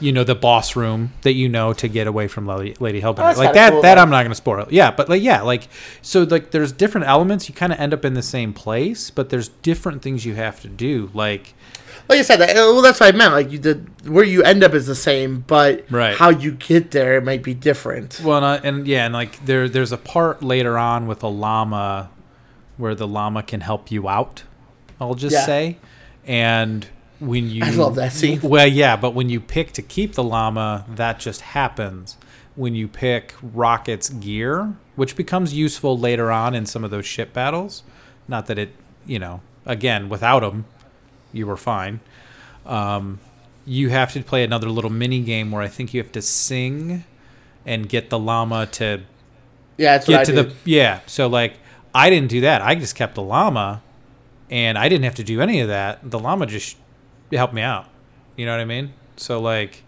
you know the boss room that you know to get away from Lady, Lady Hellbender. Oh, like that cool, that though. I'm not going to spoil. Yeah, but like yeah, like so like there's different elements. You kind of end up in the same place, but there's different things you have to do. Like like I said, that, oh, well, that's what I meant. Like you did, where you end up is the same, but Right. how you get there might be different. well, and, I- and yeah, and like there there's a part later on with a llama where the llama can help you out. I'll just Yeah. say, and when you [LAUGHS] I love that scene. Well, yeah, but when you pick to keep the llama, that just happens. When you pick Rocket's gear, which becomes useful later on in some of those ship battles, not that it, you know, again, without him, you were fine. Um, you have to play another little mini game where I think you have to sing and get the llama to Yeah, that's what I get to did. the yeah. So like I didn't do that. I just kept the llama, and I didn't have to do any of that. The llama just helped me out. You know what I mean? So like,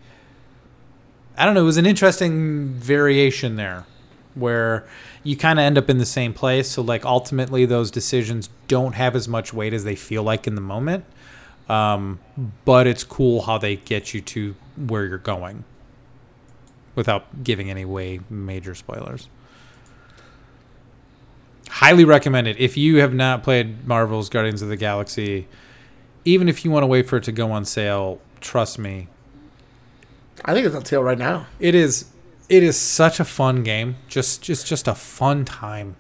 I don't know. It was an interesting variation there, where you kind of end up in the same place. So like ultimately, those decisions don't have as much weight as they feel like in the moment. Um, but it's cool how they get you to where you're going without giving any way major spoilers highly recommend it if you have not played marvel's guardians of the galaxy even if you want to wait for it to go on sale trust me I think it's on sale right now. it is it is such a fun game just just just a fun time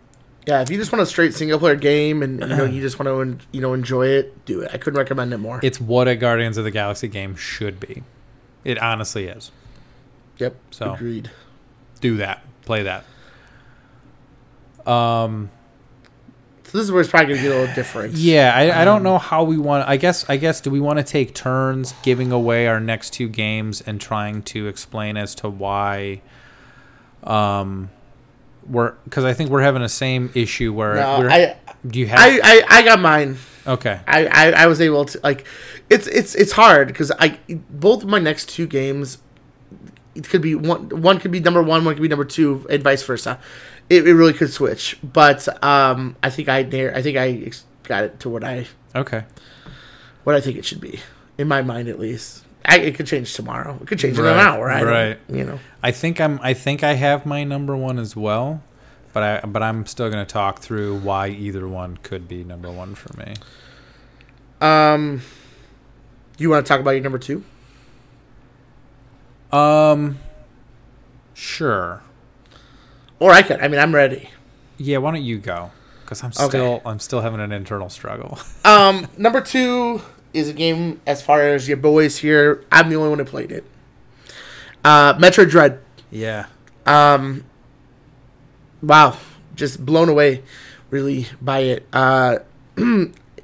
Yeah, if you just want a straight single player game and you know [CLEARS THROAT] you just want to you know enjoy it, do it. I couldn't recommend it more. it's what a guardians of the galaxy game should be it honestly is yep. So. agreed. do that play that um So this is where it's probably gonna get a little different. Yeah, I, I don't know how we want. I guess I guess do we want to take turns giving away our next two games and trying to explain as to why? Um, we're because I think we're having the same issue where No, we're, I, do you have I, I, I got mine. okay I, I, I was able to like, it's it's it's hard because I both of my next two games, it could be one one could be number one, one could be number two, and vice versa. It, it really could switch, but um, I think I dare I think I got it to what I okay what I think it should be in my mind at least. I, it could change tomorrow. It could change in an hour. I right. You know. I think I'm I think I have my number one as well, but I but I'm still gonna talk through why either one could be number one for me. Um, you want to talk about your number two? Um, sure. Or I could. I mean, I'm ready. Yeah, why don't you go? Because I'm Okay. still I'm still having an internal struggle. [LAUGHS] Um, number two is a game as far as your boys here. I'm the only one who played it. Uh, Metroid Dread. yeah. Um, wow, just blown away, really by it. Uh, [CLEARS THROAT]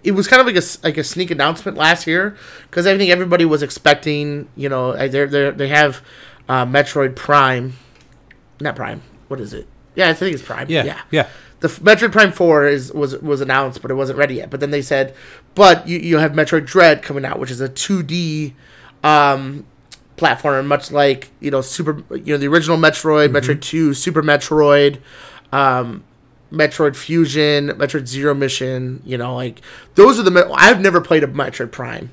it was kind of like a like a sneak announcement last year because I think everybody was expecting. You know, they they they have uh, Metroid Prime, not Prime. What is it? Yeah, I think it's Prime. Yeah. yeah. Yeah. The f- Metroid Prime Four is was was announced, but it wasn't ready yet. But then they said, but you you have Metroid Dread coming out, which is a two D um, platformer, much like you know Super you know the original Metroid, Metroid Two, Super Metroid, um, Metroid Fusion, Metroid Zero Mission. You know, like those are the. I've never played a Metroid Prime.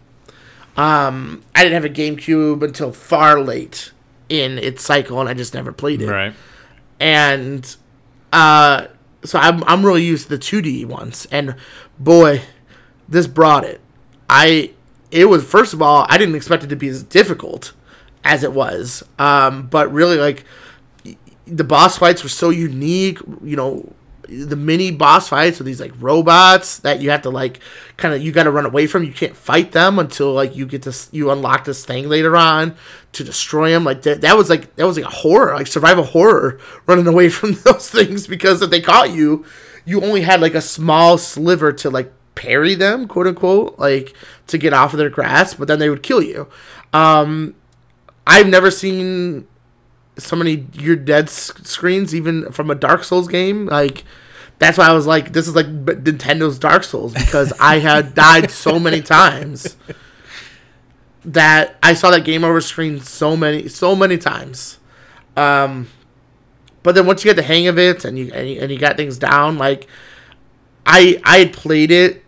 Um, I didn't have a GameCube until far late in its cycle, and I just never played it Right. And uh, so I'm I'm really used to the 2D ones, and boy, this brought it. I it was first of all I didn't expect it to be as difficult as it was, um, but really like the boss fights were so unique. You know, the mini boss fights with these like robots that you have to like kind of you got to run away from. You can't fight them until like you get this you unlock this thing later on to destroy them. Like that, that was like that was like a horror, like survival horror, [LAUGHS] running away from [LAUGHS] those things because if they caught you, you only had like a small sliver to like parry them, quote unquote, like to get off of their grasp, but then they would kill you. Um, I've never seen so many you're dead s- screens even from a Dark Souls game. Like that's why I was like, this is like B- Nintendo's Dark Souls because I had [LAUGHS] died so many times that I saw that game over screen so many so many times. Um, but then once you get the hang of it and you and you, and you got things down, like I I had played it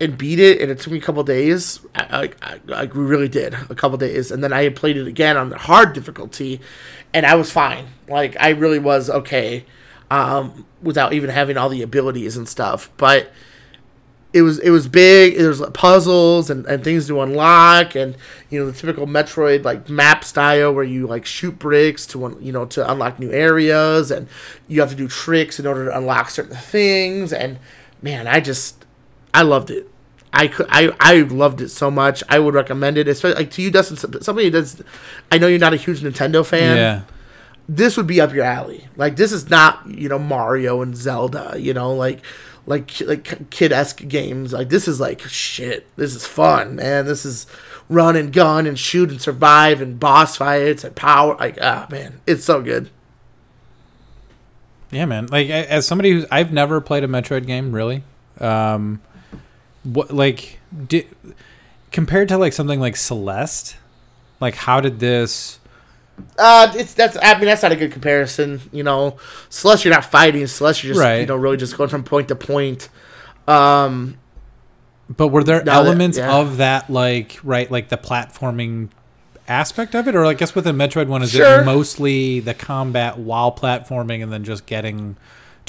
and beat it, and it took me a couple days. I, I really did a couple days, and then I played it again on the hard difficulty, and I was fine. Like I really was okay, um, without even having all the abilities and stuff. But it was it was big. There was puzzles and, and things to unlock, and you know the typical Metroid like map style where you like shoot bricks to you know to unlock new areas, and you have to do tricks in order to unlock certain things. And man, I just I loved it. I could I I loved it so much. I would recommend it, especially like to you, Dustin. Somebody does. I know you're not a huge Nintendo fan. Yeah. This would be up your alley. Like this is not you know Mario and Zelda. You know like like like kid esque games. Like this is like shit. This is fun, man. This is run and gun and shoot and survive and boss fights and power. Like ah man, it's so good. Yeah, man. Like as somebody who's I've never played a Metroid game really. Um, what like did compared to like something like Celeste, like how did this? Uh, it's that's I mean that's not a good comparison. You know, Celeste you're not fighting. Celeste you're just Right. you know really just going from point to point. Um, But were there Now that- elements yeah. of that like right like the platforming aspect of it, or I guess with the Metroid one is Sure. it mostly the combat while platforming and then just getting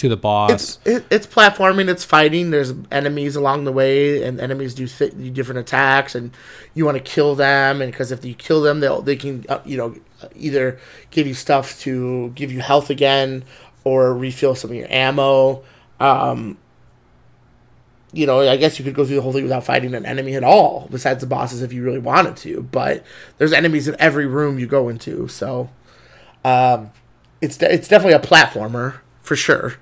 to the boss? it's it, it's platforming. It's fighting. There's enemies along the way, and enemies do, th- do different attacks, and you want to kill them. And because if you kill them, they'll they can uh, you know either give you stuff to give you health again, or refill some of your ammo. Um, you know, I guess you could go through the whole thing without fighting an enemy at all, besides the bosses if you really wanted to. But there's enemies in every room you go into, so um, it's de- it's definitely a platformer for sure.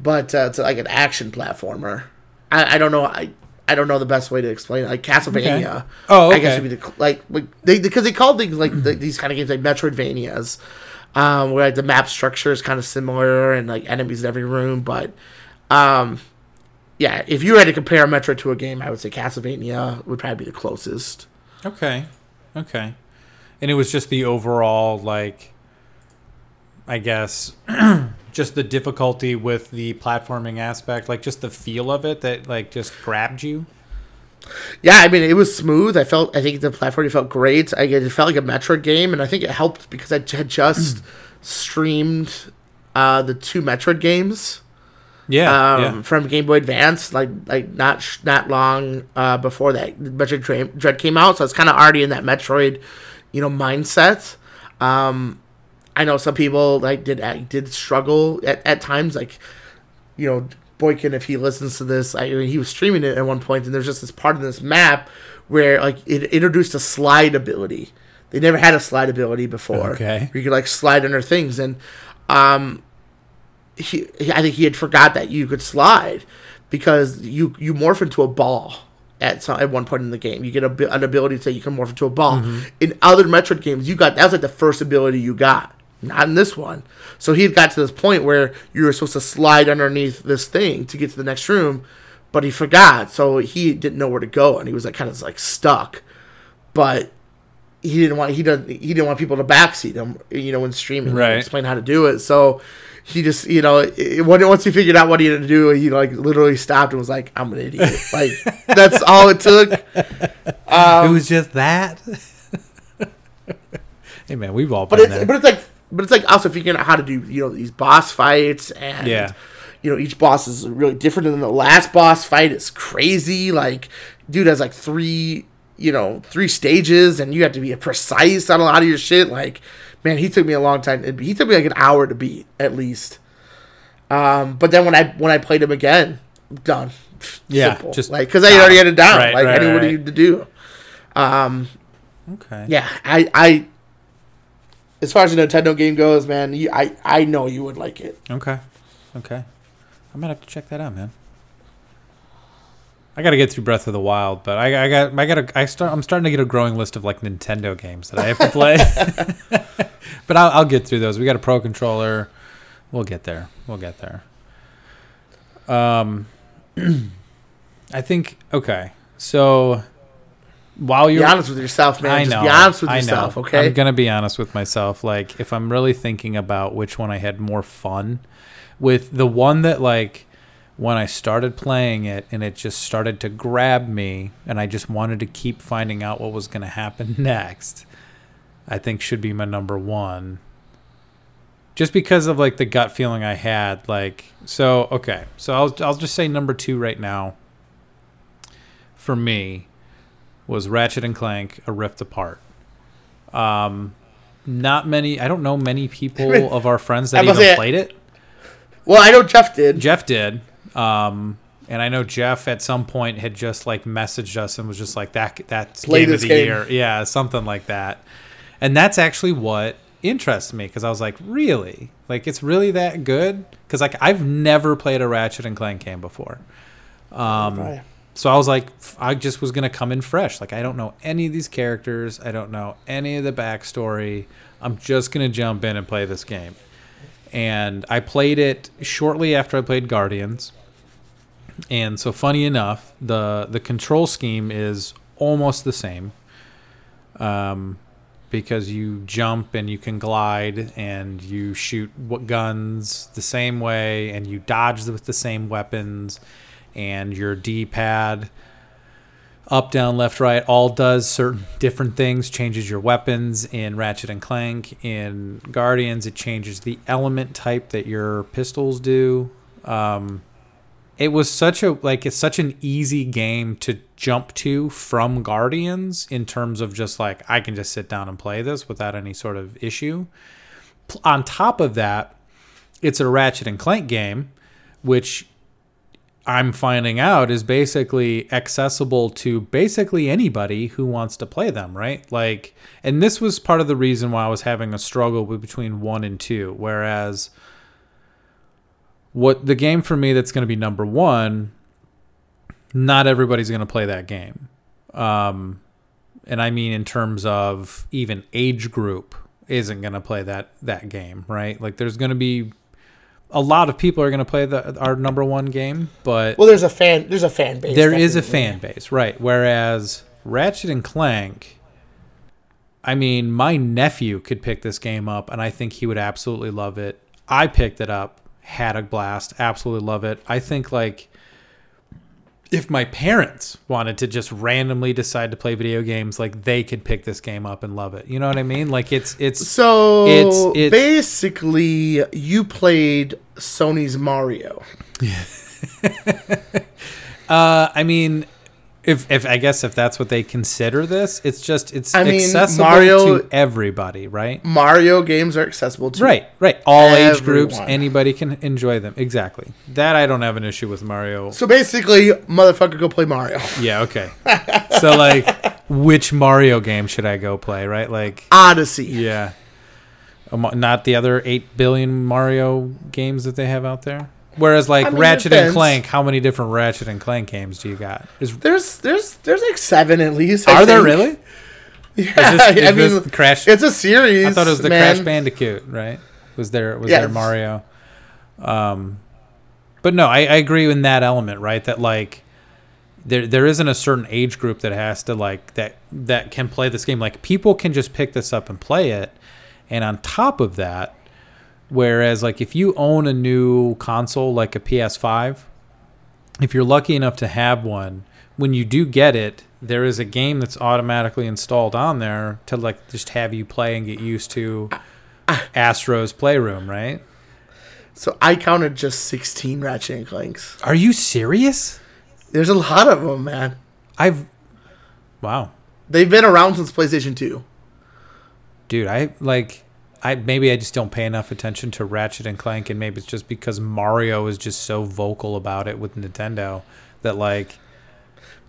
But uh, it's like an action platformer. I, I don't know. I I don't know the best way to explain it. Like Castlevania. Okay. Oh, I guess okay. would be the, like like they because they called things like the, these kind of games like Metroidvanias, um, where like the map structure is kind of similar and like enemies in every room. But um, yeah, if you had to compare a Metroid to a game, I would say Castlevania would probably be the closest. Okay. Okay. And it was just the overall like I guess [CLEARS THROAT] just the difficulty with the platforming aspect, like just the feel of it that like just grabbed you. Yeah, I mean it was smooth. I felt I think the platforming felt great. I it felt like a Metroid game, and I think it helped because I had just [CLEARS THROAT] streamed uh, the two Metroid games Yeah. um, yeah. from Game Boy Advance, like like not sh- not long uh, before that Metroid Dread came out. So it's kind of already in that Metroid, you know, mindset. Um, I know some people like did did struggle at, at times, like you know Boykin if he listens to this. I mean, he was streaming it at one point, and there's just this part of this map where like it introduced a slide ability. They never had a slide ability before. Okay. where you could like slide under things, and um, he, I think he had forgot that you could slide because you you morph into a ball at some, at one point in the game. You get a, an ability to say you can morph into a ball. In other Metroid games, you got that was like the first ability you got. Not in this one. So he got to this point where you were supposed to slide underneath this thing to get to the next room, but he forgot. So he didn't know where to go, and he was like kind of like stuck. But he didn't want he doesn't he didn't want people to backseat him, you know, when streaming, Right. Explain how to do it. So he just, you know, it, when- once he figured out what he had to do, he like literally stopped and was like, "I'm an idiot." [LAUGHS] Like that's all it took. it um, was just that. [LAUGHS] hey man, we've all But been it's there. but it's like but it's like also figuring out how to do you know these boss fights and Yeah. you know each boss is really different than the last boss fight is crazy like dude has like three you know three stages and you have to be precise on a lot of your shit like man he took me a long time he took me like an hour to beat at least um but then when I when I played him again done Yeah, Simple. just like because I already had it down Right, like right, I knew what right. he had to do um okay. yeah, I, I, as far as the Nintendo game goes, man, you, I, I know you would like it. Okay. Okay. I might have to check that out, man. I got to get through Breath of the Wild, but I, I got I got to I start I'm starting to get a growing list of like Nintendo games that I have to play. [LAUGHS] [LAUGHS] but I'll, I'll get through those. We got a Pro controller. We'll get there. We'll get there. Um, [CLEARS THROAT] I think okay. So while Be you're honest with yourself, man. I Just know. be honest with I yourself, know. okay? I'm gonna be honest with myself. Like, if I'm really thinking about which one I had more fun with, the one that like when I started playing it and it just started to grab me and I just wanted to keep finding out what was going to happen [LAUGHS] next, I think should be my number one. Just because of like the gut feeling I had, like so. Okay, so I'll I'll just say number two right now. For me, was Ratchet and Clank: A Rift Apart. Um, not many. I don't know many people [LAUGHS] of our friends that even played it. Well, I know Jeff did. Jeff did. Um, and I know Jeff at some point had just like messaged us and was just like that that's Play game of the game. year. Yeah, something like that. And that's actually what interests me because I was like, really? Like it's really that good? Because like I've never played a Ratchet and Clank game before. Um, Right. So I was like, I just was gonna come in fresh. Like I don't know any of these characters. I don't know any of the backstory. I'm just gonna jump in and play this game. And I played it shortly after I played Guardians. And so, funny enough, the the control scheme is almost the same. Um, because you jump and you can glide and you shoot guns the same way and you dodge with the same weapons and your D-pad up down left right all does certain different things. Changes your weapons in ratchet and clank. In guardians it changes the element type that your pistols do. Um, it was such a like it's such an easy game to jump to from guardians in terms of just like i can just sit down and play this without any sort of issue. On top of that it's a ratchet and clank game which I'm finding out is basically accessible to basically anybody who wants to play them, right? Like, and this was part of the reason why I was having a struggle between one and two. Whereas, what the game for me that's going to be number one, not everybody's going to play that game. Um, and I mean in terms of even age group isn't going to play that that game, right? Like, there's going to be a lot of people are going to play the our number one game, but Well, there's a fan. There's a fan base. there is a fan base, right? Whereas Ratchet and Clank, I mean, my nephew could pick this game up, and I think he would absolutely love it. I picked it up, had a blast, absolutely love it. I think like if my parents wanted to just randomly decide to play video games, like they could pick this game up and love it. You know what I mean? Like it's it's So It's- it's- basically, you played Sony's Mario. [LAUGHS] [LAUGHS] Uh, I mean, if if I guess if that's what they consider this, it's just it's I mean, accessible Mario- to everybody, right? Mario games are accessible to Right, right. All age groups, anybody can enjoy them. Exactly. That I don't have an issue with Mario. So basically, motherfucker, go play Mario. [LAUGHS] Yeah, okay. so like, which Mario game should I go play? Right, like, Odyssey. yeah, Um, not the other eight billion Mario games that they have out there. Whereas like I mean, Ratchet and. Clank, how many different Ratchet and Clank games do you got? Is There's there's there's like seven at least. I are there really? [LAUGHS] Yeah, Is this, is I mean, the Crash? it's a series. I thought it was the man. Crash Bandicoot, right? Was there was Yeah, there Mario? Um, but no, I, I agree in that element, right? That like there there isn't a certain age group that has to like that that can play this game. Like people can just pick this up and play it, and on top of that, whereas like if you own a new console like a PS5, if you're lucky enough to have one, when you do get it, there is a game that's automatically installed on there to like just have you play and get used to Astro's Playroom, right? So I counted just sixteen Ratchet and Clanks. Are you serious? There's a lot of them, man. I've wow, They've been around since PlayStation Two. dude. I like. I maybe I just don't pay enough attention to Ratchet and Clank, and maybe it's just because Mario is just so vocal about it with Nintendo that like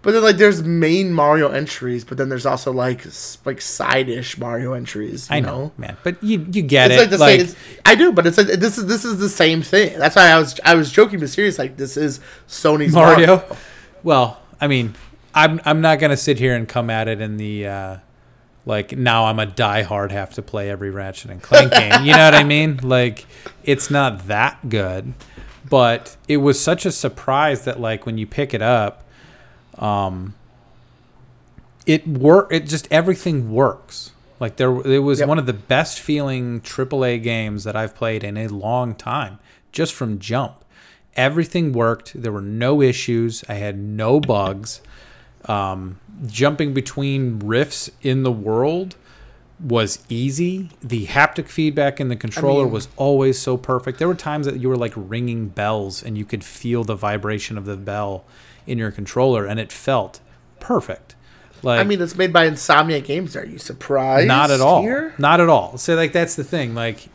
But then like there's main Mario entries, but then there's also like like side-ish Mario entries. You I know, man, but you you get It's it. like the like, same. I do, but it's like this is this is the same thing. That's why I was I was joking, but serious. Like this is Sony's Mario. Well, I mean, I'm I'm not gonna sit here and come at it in the uh, like now I'm a diehard have to play every Ratchet and Clank game. You know what I mean? [LAUGHS] Like it's not that good, but it was such a surprise that like when you pick it up, um, it work. It just everything works. Like there, it was Yep. one of the best feeling AAA games that I've played in a long time, just from jump. everything worked. There were no issues. I had no bugs. Um, jumping between rifts in the world was easy. The haptic feedback in the controller mean- was always so perfect. There were times that you were like ringing bells and you could feel the vibration of the bell in your controller and it felt perfect. Like I mean, it's made by Insomniac Games. Are you surprised? not at all. Here? Not at all. So like that's the thing. Like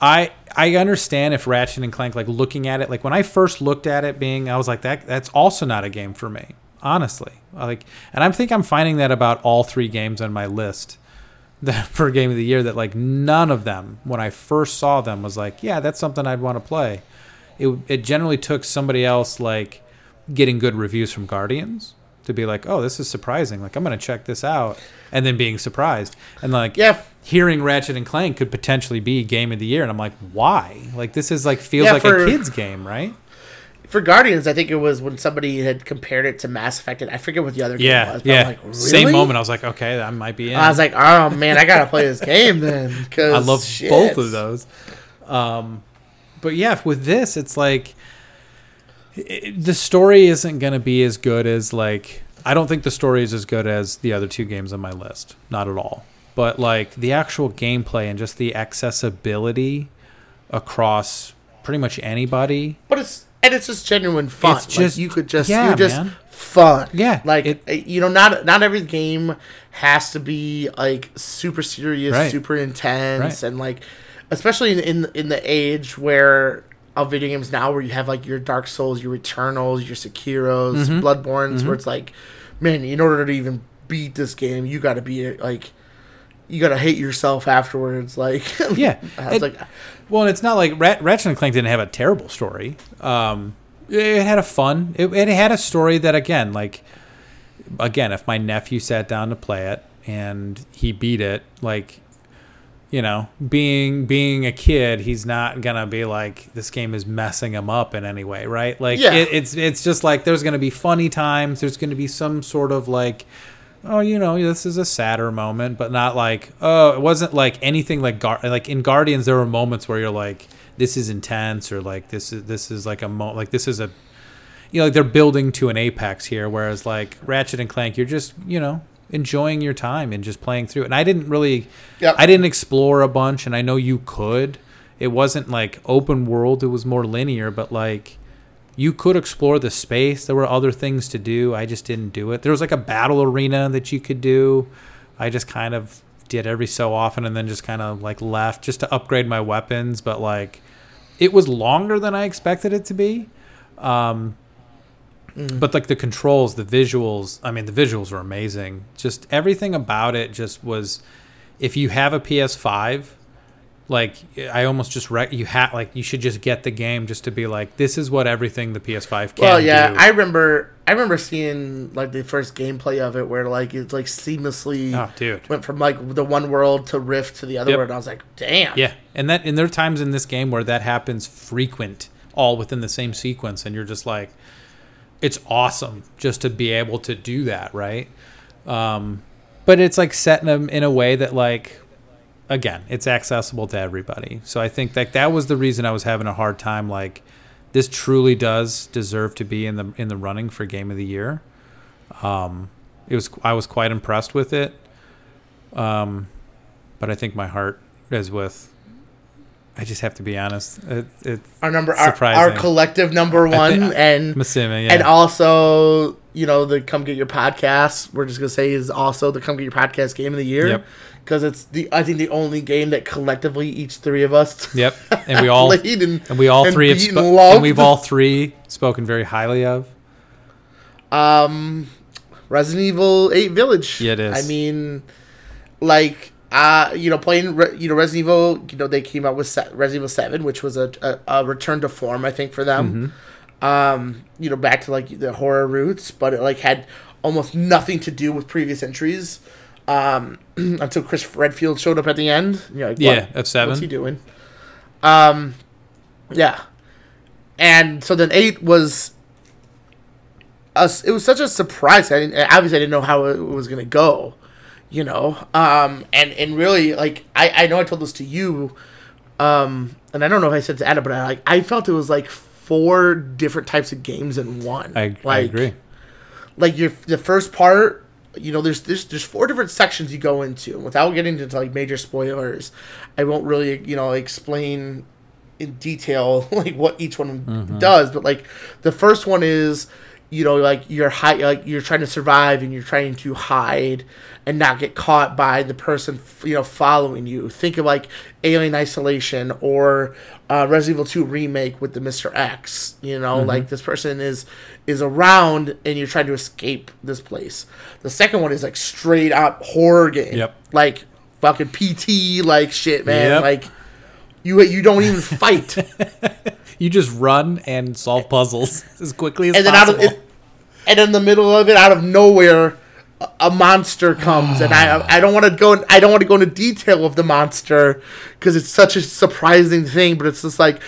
I I understand if Ratchet and Clank like looking at it like when I first looked at it being I was like that that's also not a game for me. Honestly. Like and I think I'm finding that about all three games on my list [LAUGHS] that for game of the year that like none of them when I first saw them was like, yeah, that's something I'd want to play. It it generally took somebody else like getting good reviews from Guardians to be like, oh, this is surprising. Like I'm gonna check this out, and then being surprised and like Yeah. hearing Ratchet and Clank could potentially be game of the year, and I'm like, why? Like this is like feels Yeah, like for- a kids game, right? For Guardians, I think it was when somebody had compared it to Mass Effect, and I forget what the other game Yeah, was. But yeah. Like, really? Same moment, I was like, okay, that might be. In. I was like, oh man, I gotta play this game then. [LAUGHS] Cause I love shit. both of those. Um, but yeah, with this, it's like it, the story isn't going to be as good as like I don't think the story is as good as the other two games on my list. Not at all. But like the actual gameplay and just the accessibility across pretty much anybody. But it's and it's just genuine fun. It's Like, just- you could just yeah, you're just man. fun. Yeah, like it- uh, you know, not not every game has to be like super serious, Right. super intense, Right. and like especially in, in in the age where of video games now, where you have like your Dark Souls, your Eternals, your Sekiro's, Mm-hmm. Bloodborne's, where it's like, man, in order to even beat this game, you got to be like. You gotta hate yourself afterwards, like [LAUGHS] Yeah. Like, Well, and it's not like Rat- Ratchet and Clank didn't have a terrible story. Um, it had a fun. It, it had a story that again, like, again, if my nephew sat down to play it and he beat it, like, you know, being being a kid, he's not gonna be like this game is messing him up in any way, right? Like, Yeah. it, it's it's just like there's gonna be funny times. There's gonna be some sort of like oh, you know, this is a sadder moment, but not like, oh, it wasn't like anything like Gar- like in Guardians. There were moments where you're like, this is intense, or like this is this is like a mo like this is a, you know, like they're building to an apex here. Whereas like Ratchet and Clank, you're just you know enjoying your time and just playing through it. And I didn't really, Yep. I didn't explore a bunch, and I know you could. It wasn't like open world; it was more linear, but like you could explore the space. There were other things to do. I just didn't do it. There was like a battle arena that you could do. I just kind of did every so often and then just kind of like left just to upgrade my weapons. But like it was longer than I expected it to be. Um, But like the controls, the visuals, I mean, the visuals were amazing. Just everything about it just was. If you have a PS5, like I almost just rec- you had like you should just get the game just to be like this is what everything the PS5 can Well, yeah, do. I remember. I remember seeing like the first gameplay of it, where like it's like seamlessly oh, dude. went from like the one world to Rift to the other Yep. world. And I was like, damn. Yeah, and that and there are times in this game where that happens frequent, all within the same sequence, and you're just like, it's awesome just to be able to do that, right? Um, but it's like setting them in a way that like, again, it's accessible to everybody. So I think that that was the reason I was having a hard time. Like, this truly does deserve to be in the in the running for game of the year. Um, it was I was quite impressed with it. Um, but I think my heart is with. I just have to be honest. It, it's Our number, our, our collective number one, think- and assuming, yeah. and also you know the come get your podcast. We're just gonna say is also the come get your podcast game of the year Yep. Because it's the I think the only game that collectively each three of us Yep, [LAUGHS] and we all played and, and we all and three have spo- and and we've all three spoken very highly of. Um, Resident Evil Eight Village. Yeah, it is. I mean, like, uh, you know, playing, Re- you know, Resident Evil. You know, they came out with Se- Resident Evil Seven, which was a, a, a return to form, I think, for them. Mm-hmm. Um, you know, back to like the horror roots, but it like had almost nothing to do with previous entries. Um, [CLEARS THROAT] until Chris Redfield showed up at the end. You're like, Yeah, of seven. What's he doing? Um, yeah, and so then eight was us. It was such a surprise. I didn't, obviously I didn't know how it was gonna go, you know. Um, and and really like I I know I told this to you, um, and I don't know if I said to Anna, but I like I felt it was like four different types of games in one. I, I agree. Like your the first part, you know, there's there's there's four different sections you go into. Without getting into like major spoilers, I won't really you know explain in detail [LAUGHS] like what each one Mm-hmm. does. But like the first one is you know like you're hi- like you're trying to survive and you're trying to hide and not get caught by the person f- you know following you think of like alien isolation or uh, resident evil 2 remake with the mr x you know Mm-hmm. like this person is is around and you're trying to escape this place the second one is like straight up horror game Yep. like fucking pt like shit man Yep. like you you don't even fight [LAUGHS] You just run and solve puzzles [LAUGHS] as quickly as and then out of possible. it, and in the middle of it, out of nowhere, a, monster comes, and I I don't want to go I don't want to go into detail of the monster because it's such a surprising thing, but it's just like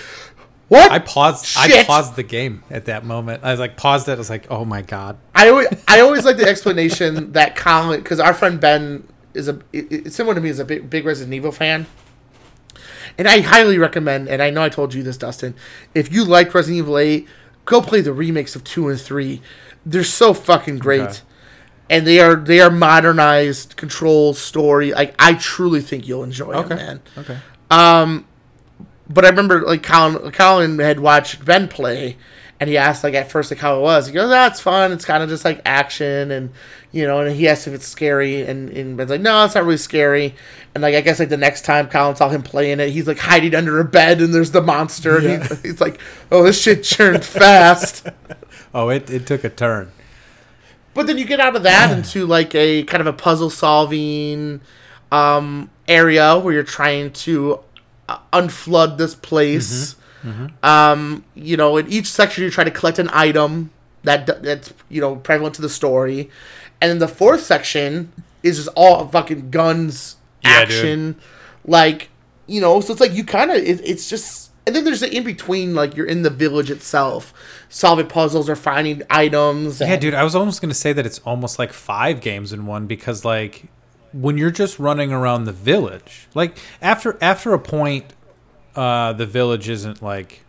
what I paused. I paused the game at that moment. I was like, paused it. I was like, oh my god. I always, I always like the explanation that Colin because our friend Ben is a it, it's similar to me is a big big Resident Evil fan. And I highly recommend, and I know I told you this, Dustin. If you like Resident Evil 8, go play the remakes of 2 and 3. They're so fucking great. Okay. And they are they are modernized control story. Like I truly think you'll enjoy Okay. them, man. Okay. Um but I remember like Colin Colin had watched Ben play and he asked like at first like how it was. He goes, That's fun, it's kinda just like action and you know, and he asked if it's scary and, and Ben's like, No, it's not really scary and like I guess like the next time Colin saw him playing it, he's like hiding under a bed and there's the monster and Yeah. he, [LAUGHS] he's like, Oh, this shit churned fast. [LAUGHS] Oh, it, it took a turn. But then you get out of that into like a kind of a puzzle solving um, area where you're trying to uh, unflood this place. Um, you know, in each section you try to collect an item that that's you know prevalent to the story, and then the fourth section is just all fucking guns, Yeah, dude. action, like you know. So it's like you kind of it, it's just. And then there's the in between, like you're in the village itself, solving puzzles or finding items. Yeah, dude. I was almost gonna say that it's almost like five games in one because like when you're just running around the village, like after after a point, uh, the village isn't like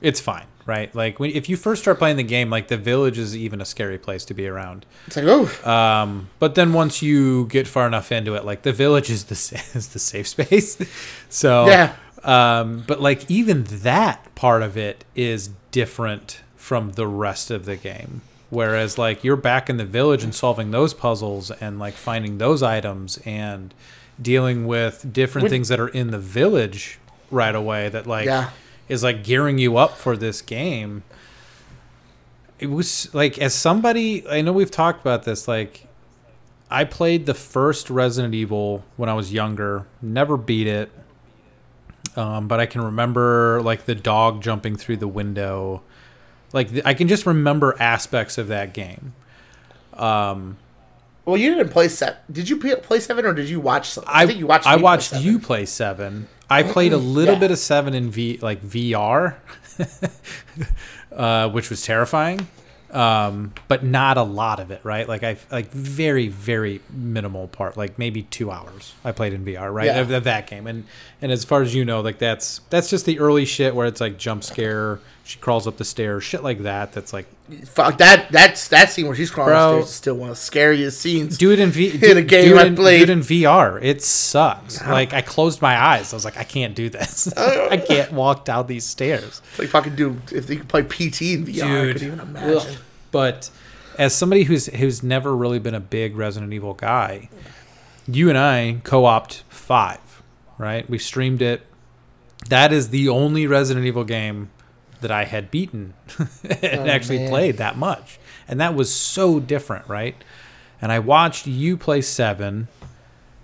it's fine, right? Like when if you first start playing the game, like the village is even a scary place to be around. It's like, oh, Um, but then once you get far enough into it, like the village is the [LAUGHS] is the safe space. [LAUGHS] so Yeah. Um, but like even that part of it is different from the rest of the game. Whereas like you're back in the village and solving those puzzles and like finding those items and dealing with different things that are in the village right away that like Yeah. is like gearing you up for this game it was like as somebody I know we've talked about this like I played the first Resident Evil when I was younger, never beat it. Um, but I can remember like the dog jumping through the window. Like th- I can just remember aspects of that game. Um, well, you didn't play set. Did you play, seven or did you watch? Some? I, think you watched. I me play watched you play seven. I played a little Yeah. bit of seven in V like VR, [LAUGHS] uh, which was terrifying, um, but not a lot of it. Right, like I like very very minimal part, like maybe two hours. I played in VR, right, Yeah. of, of that game, and and as far as you know, like that's that's just the early shit where it's like jump scare. She crawls up the stairs, shit like that. That's like Fuck that. That's that scene where she's crawling Bro. upstairs is still one of the scariest scenes. do it in V. [LAUGHS] In do, a game do it I in, played. do it in VR. It sucks. Like I closed my eyes. I was like, I can't do this. [LAUGHS] [LAUGHS] I can't walk down these stairs, It's like fucking do If they could play PT in VR, I could even imagine. Ugh. But as somebody who's who's never really been a big Resident Evil guy, you and I co-opt five, right? We streamed it. That is the only Resident Evil game that I had beaten [LAUGHS] and actually Oh, man. played that much, and that was so different, right? And I watched you play seven,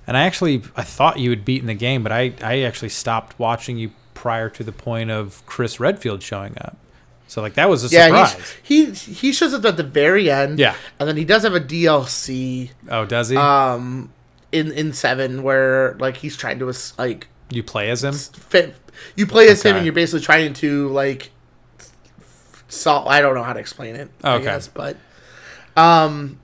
and I actually I thought you had beaten the game, but I I actually stopped watching you prior to the point of Chris Redfield showing up. So like that was a Yeah, surprise. he he shows up at the very end. Yeah. and then he does have a DLC Oh, does he? um in in seven where like he's trying to like you play as him? fit. You play as him and you're basically trying to like solve. I don't know how to explain it. I Okay. guess, but um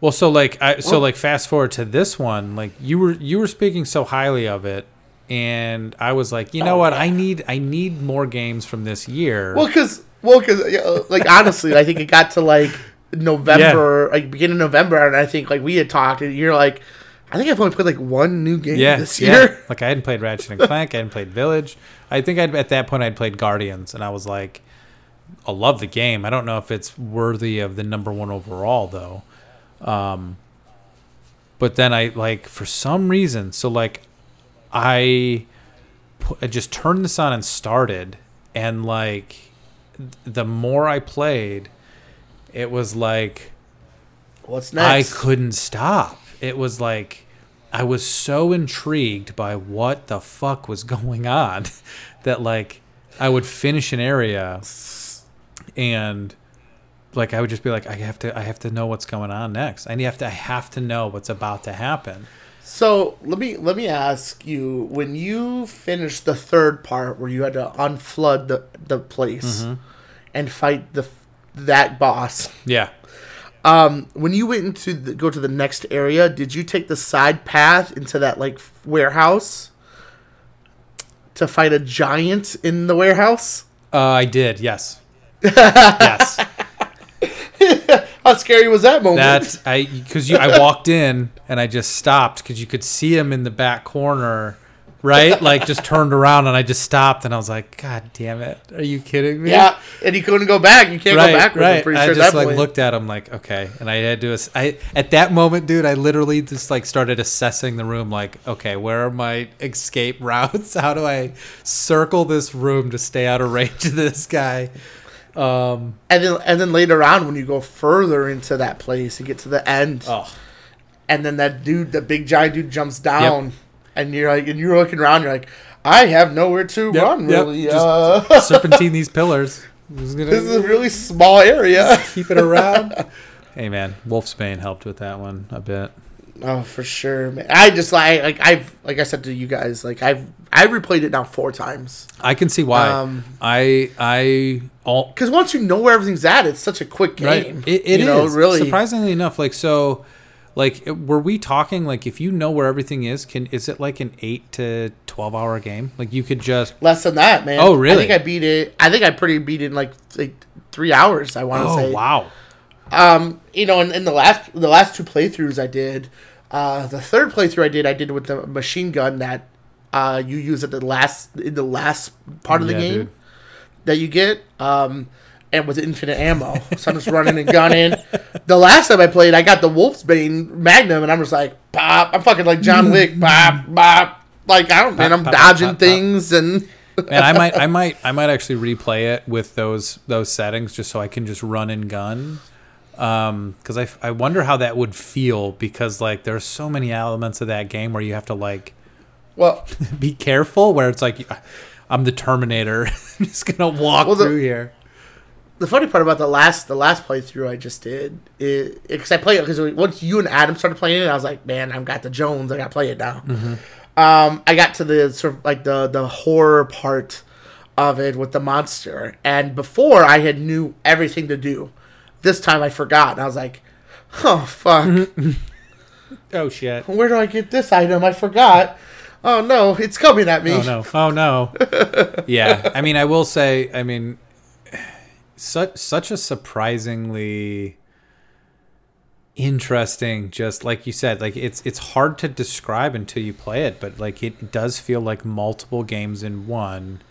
Well, so like, I, so like, fast forward to this one. Like, you were you were speaking so highly of it, and I was like, you know what? I need I need more games from this year. Well, because well, because like honestly, I think it got to like November, like beginning of November, and I think like we had talked, and you're like, I think I've only played like one new game yeah, this yeah. year. Like I hadn't played Ratchet and Clank, I hadn't played Village. I think I'd at that point I'd played Guardians, and I was like, I love the game. I don't know if it's worthy of the number one overall though. Um, but then I like for some reason, so like I, pu- I just turned this on and started, and like the more I played, it was like What's next? I couldn't stop. It was like I was so intrigued by what the fuck was [LAUGHS] going on that like I would finish an area and like I would just be like I have to I have to know what's going on next. I have to I have to know what's about to happen. So let me let me ask you: when you finished the third part where you had to unflood the the place Mm-hmm. and fight the that boss, Yeah. um, when you went into the, go to the next area, did you take the side path into that like warehouse to fight a giant in the warehouse? Uh, I did. Yes. Yes. [LAUGHS] How scary was that moment? That I because you I walked in and I just stopped because you could see him in the back corner, right? Like just turned around and I just stopped and I was like, God damn it! Are you kidding me? yeah, and you couldn't go back. You can't Right, go backwards. right. I'm pretty I sure at just like point. looked at him like, okay, and I had to. I at that moment, dude, I literally just like started assessing the room, like, okay, where are my escape [LAUGHS] routes? How do I circle this room to stay out of range of this guy? Um, And then and then later on, when you go further into that place and get to the end, oh, and then that dude, the big giant dude, jumps down, and you're like, and you're looking around, you're like, I have nowhere to Yep, run. yep, Really, just- uh, serpentine [LAUGHS] these pillars. Gonna- this is a really small area. keep it around. [LAUGHS] hey man, Wolfsbane helped with that one a bit. Oh, for sure, man. I just like like I've like I said to you guys, like I've I've replayed it now four times I can see why. Um, I I all because once you know where everything's at, it's such a quick game. right. It, it you know, really. surprisingly enough. Like so, like were we talking like if you know where everything is, can is it like an eight to twelve hour game? Like you could just Less than that, man. Oh, really? I think I beat it. I think I pretty beat it in like like three hours. I want to oh say. wow. Um, you know, in, in the last the last two playthroughs I did, uh, the third playthrough I did, I did with the machine gun that uh, you use at the last in the last part of the Yeah, game dude. that you get, um, and with infinite ammo. so I'm just running and gunning. [LAUGHS] The last time I played, I got the Wolfsbane Magnum, and I'm just like, pop. I'm fucking like John Wick, [LAUGHS] pop, pop. Like I don't, man, I'm Pop, pop, pop, dodging pop, pop. things and. [LAUGHS] and I might, I might, I might actually replay it with those those settings just so I can just run and gun. Um, because I, I wonder how that would feel because like there's so many elements of that game where you have to like Well, [LAUGHS] be careful. Where it's like I'm the Terminator, [LAUGHS] I'm just gonna walk Well, the- through here. the funny part about the last the last playthrough I just did is because I played it because once you and Adam started playing it, I was like, man, I've got the Jones, I got to play it now. Um, I got to the sort of like the the horror part of it with the monster, and before I had knew everything to do. This time I forgot, and I was like, oh fuck, mm-hmm. [LAUGHS] Oh shit! where do I get this item? I forgot. Oh no, it's coming at me. Oh no! Oh no! [LAUGHS] yeah, I mean, I will say, I mean, such such a surprisingly interesting. Just like you said, like it's it's hard to describe until you play it, but like it does feel like multiple games in one.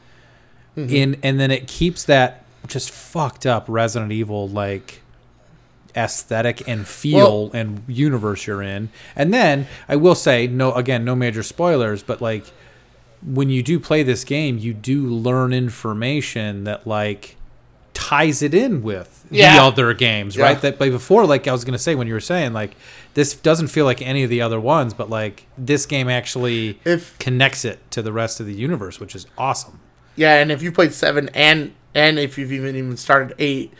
Mm-hmm. In and then it keeps that just fucked up Resident Evil like aesthetic and feel and universe you're in. And then I will say, no, again, no major spoilers, but like when you do play this game, you do learn information that like ties it in with the other games, Yeah. right? That but before, like I was gonna say when you were saying like this doesn't feel like any of the other ones, but like this game actually If connects it to the rest of the universe, which is awesome. Yeah, and if you played seven and and if you've even even started eight,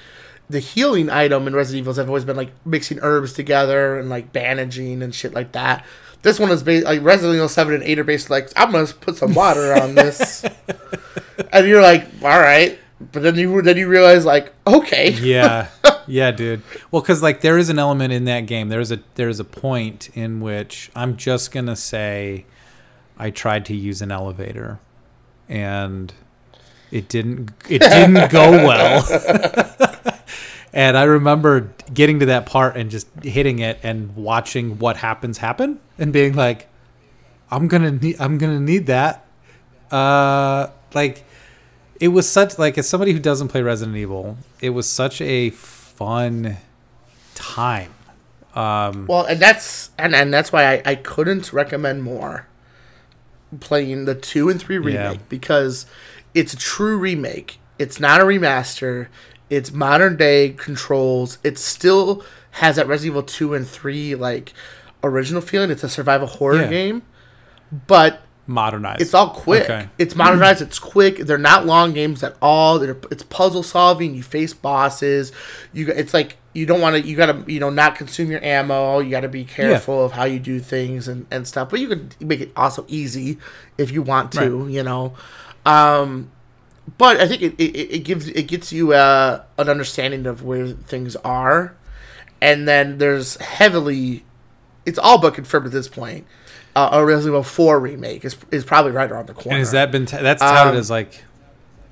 the healing item in Resident Evils have always been like mixing herbs together and like bandaging and shit like that. This one is based like Resident Evil seven and eight are based like I'm gonna put some water on this, [LAUGHS] and you're like, all right, but then you then you realize like, okay, yeah [LAUGHS] yeah dude well because like there is an element in that game there's a there's a point in which i'm just gonna say I tried to use an elevator, and it didn't. It didn't go well. [LAUGHS] [LAUGHS] and I remember getting to that part and just hitting it and watching what happens happen and being like, "I'm gonna need. I'm gonna need that." Uh, like it was such like as somebody who doesn't play Resident Evil, it was such a fun time. Um, Well, and that's and, and that's why I, I couldn't recommend more playing the two and three remake Yeah. because it's a true remake. It's not a remaster. It's modern day controls. It still has that Resident Evil two and three like original feeling. It's a survival horror Yeah. game, but modernized. it's all quick. Okay. It's modernized. It's quick. They're not long games at all. They're, it's puzzle solving. You face bosses. You. It's like you don't want to. You got to you know not consume your ammo. You got to be careful of how you do things and, and stuff. But you can make it also easy if you want to. You know. Um, but I think it, it, it gives it gets you uh, an understanding of where things are, and then there's heavily, it's all but confirmed at this point. Uh, a Resident Evil Four remake is, is probably right around the corner. and has that been t- that's touted Um, as like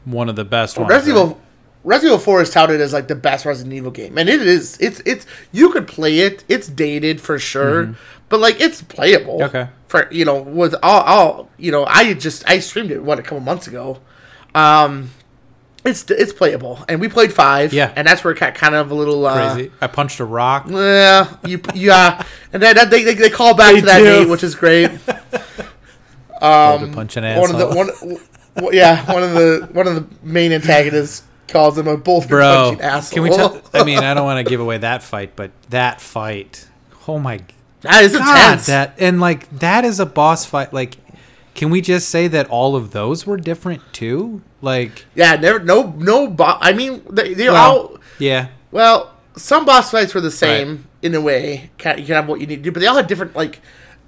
one of the best ones? Resident right? Evil Resident Evil Four is touted as like the best Resident Evil game, and it is. It's it's you could play it. It's dated for sure, but like it's playable. Mm-hmm. Okay. For you know, with all, all you know, I just I streamed it what a couple months ago. Um, it's it's playable, and we played five. Yeah. and that's where it got kind of a little uh, Crazy. I punched a rock. Yeah, you yeah, and then they, they they call back They to that do. date, which is great. [LAUGHS] Um, to punch an one of the asshole. one, yeah, one of the one of the main antagonists calls him a bull Bro, punching asshole. can we tell? I mean, I don't want to give away that fight, but that fight. Oh my that is god, intense. that and like that is a boss fight. Like, can we just say that all of those were different too? Like, yeah, never no no. Bo- I mean, they they well, all yeah, well. Some boss fights were the same in a way. You can have what you need to do, but they all had different like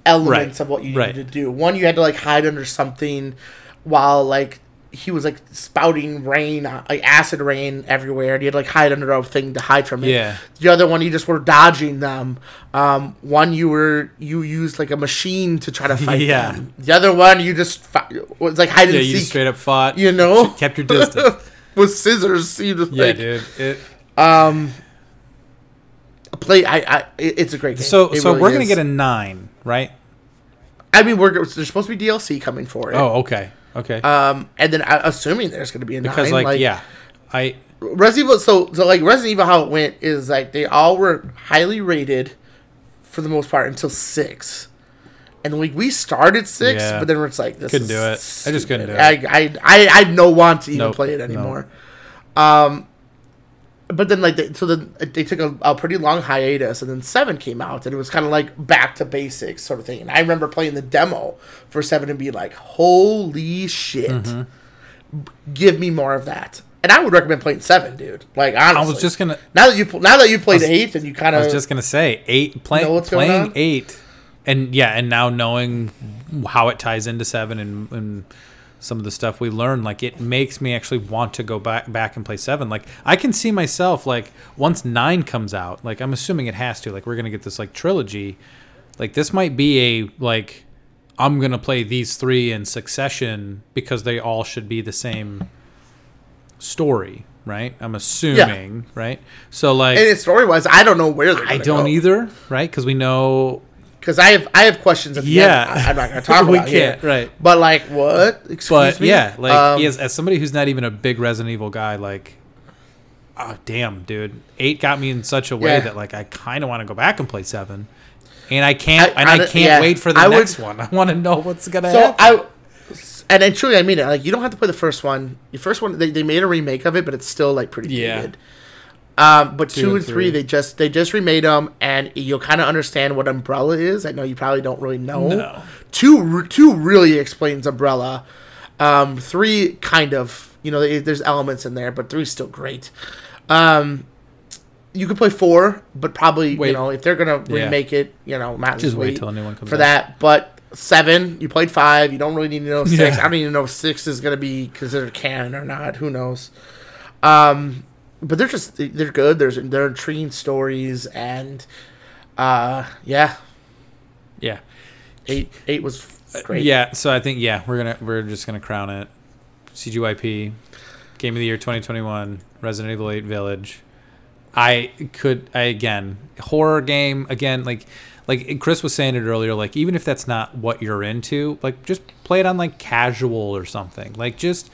elements Right, of what you needed right. to do. One, you had to like hide under something while like he was like spouting rain, uh, like acid rain everywhere, and you had like hide under a thing to hide from it. Yeah. The other one, you just were dodging them. Um, one, you were you used like a machine to try to [LAUGHS] fight Yeah. them. The other one, you just fi- was like hide and yeah. You straight up fought. you know, kept your distance. [LAUGHS] with scissors. You just yeah, like, dude. It, um, play. I, I, it's a great game. so, It so really we're gonna is. get a nine, right? I mean, we're there's supposed to be DLC coming for it. Oh, okay, okay. Um, and then I, assuming there's going to be a because nine, like, yeah, I Resident Evil. So, so like Resident Evil, how it went is like they all were highly rated for the most part until six. And like we started six, Yeah. but then it's like this Couldn't do it. I just couldn't stupid. do I, I, I, I had no want to even Nope. play it anymore. Um, but then like they, so then they took a, a pretty long hiatus, and then seven came out, and it was kind of like back to basics sort of thing. And I remember playing the demo for seven and being like, "Holy shit, Mm-hmm. give me more of that." And I would recommend playing seven, dude. Like honestly, I was just gonna now that you now that you played was- eight and you kind of I was just gonna say eight play, Know what's going playing eight, and yeah, and now knowing how it ties into seven and, and some of the stuff we learned, like it makes me actually want to go back back and play seven. Like I can see myself like once nine comes out, like I'm assuming it has to. Like we're gonna get this like trilogy. Like this might be a like I'm gonna play these three in succession because they all should be the same story, right? I'm assuming, right? So like and it's story wise, I don't know where they're. I don't either, right? Because we know. Because I have I have questions. At the Yeah. end. I, am not going to talk [LAUGHS] We about we can't, right. But like, what? Excuse But me. yeah, like Um, yes, as somebody who's not even a big Resident Evil guy, like, oh damn, dude, eight got me in such a way Yeah. that like I kind of want to go back and play seven, and I can't, I- and I, I- can't yeah. wait for the I would- next one. [LAUGHS] I want to know what's gonna So happen. I, and then truly I mean it. Like you don't have to play the first one. The first one they, they made a remake of it, but it's still like pretty Yeah. dated. Um, but two, and and three, three. they just they just remade them, and you'll kind of understand what Umbrella is. I know you probably don't really know. No. Two two really explains Umbrella. Um, three kind of you know there's elements in there, but three's still great. Um, you could play four, but probably you know if they're gonna Yeah. remake it, you know, might Just wait till a new one comes for out. that. But seven, you played five. You don't really need to know [LAUGHS] six. Yeah. I don't even know if six is gonna be considered canon or not. Who knows? Um, but they're just they're good. There's they're intriguing stories and uh yeah, yeah, eight eight was great. Yeah, so I think yeah, we're gonna we're just gonna crown it. CGYP, Game of the Year 2021, Resident Evil 8 Village. I could I again horror game again like like Chris was saying it earlier like even if that's not what you're into like just play it on like casual or something like just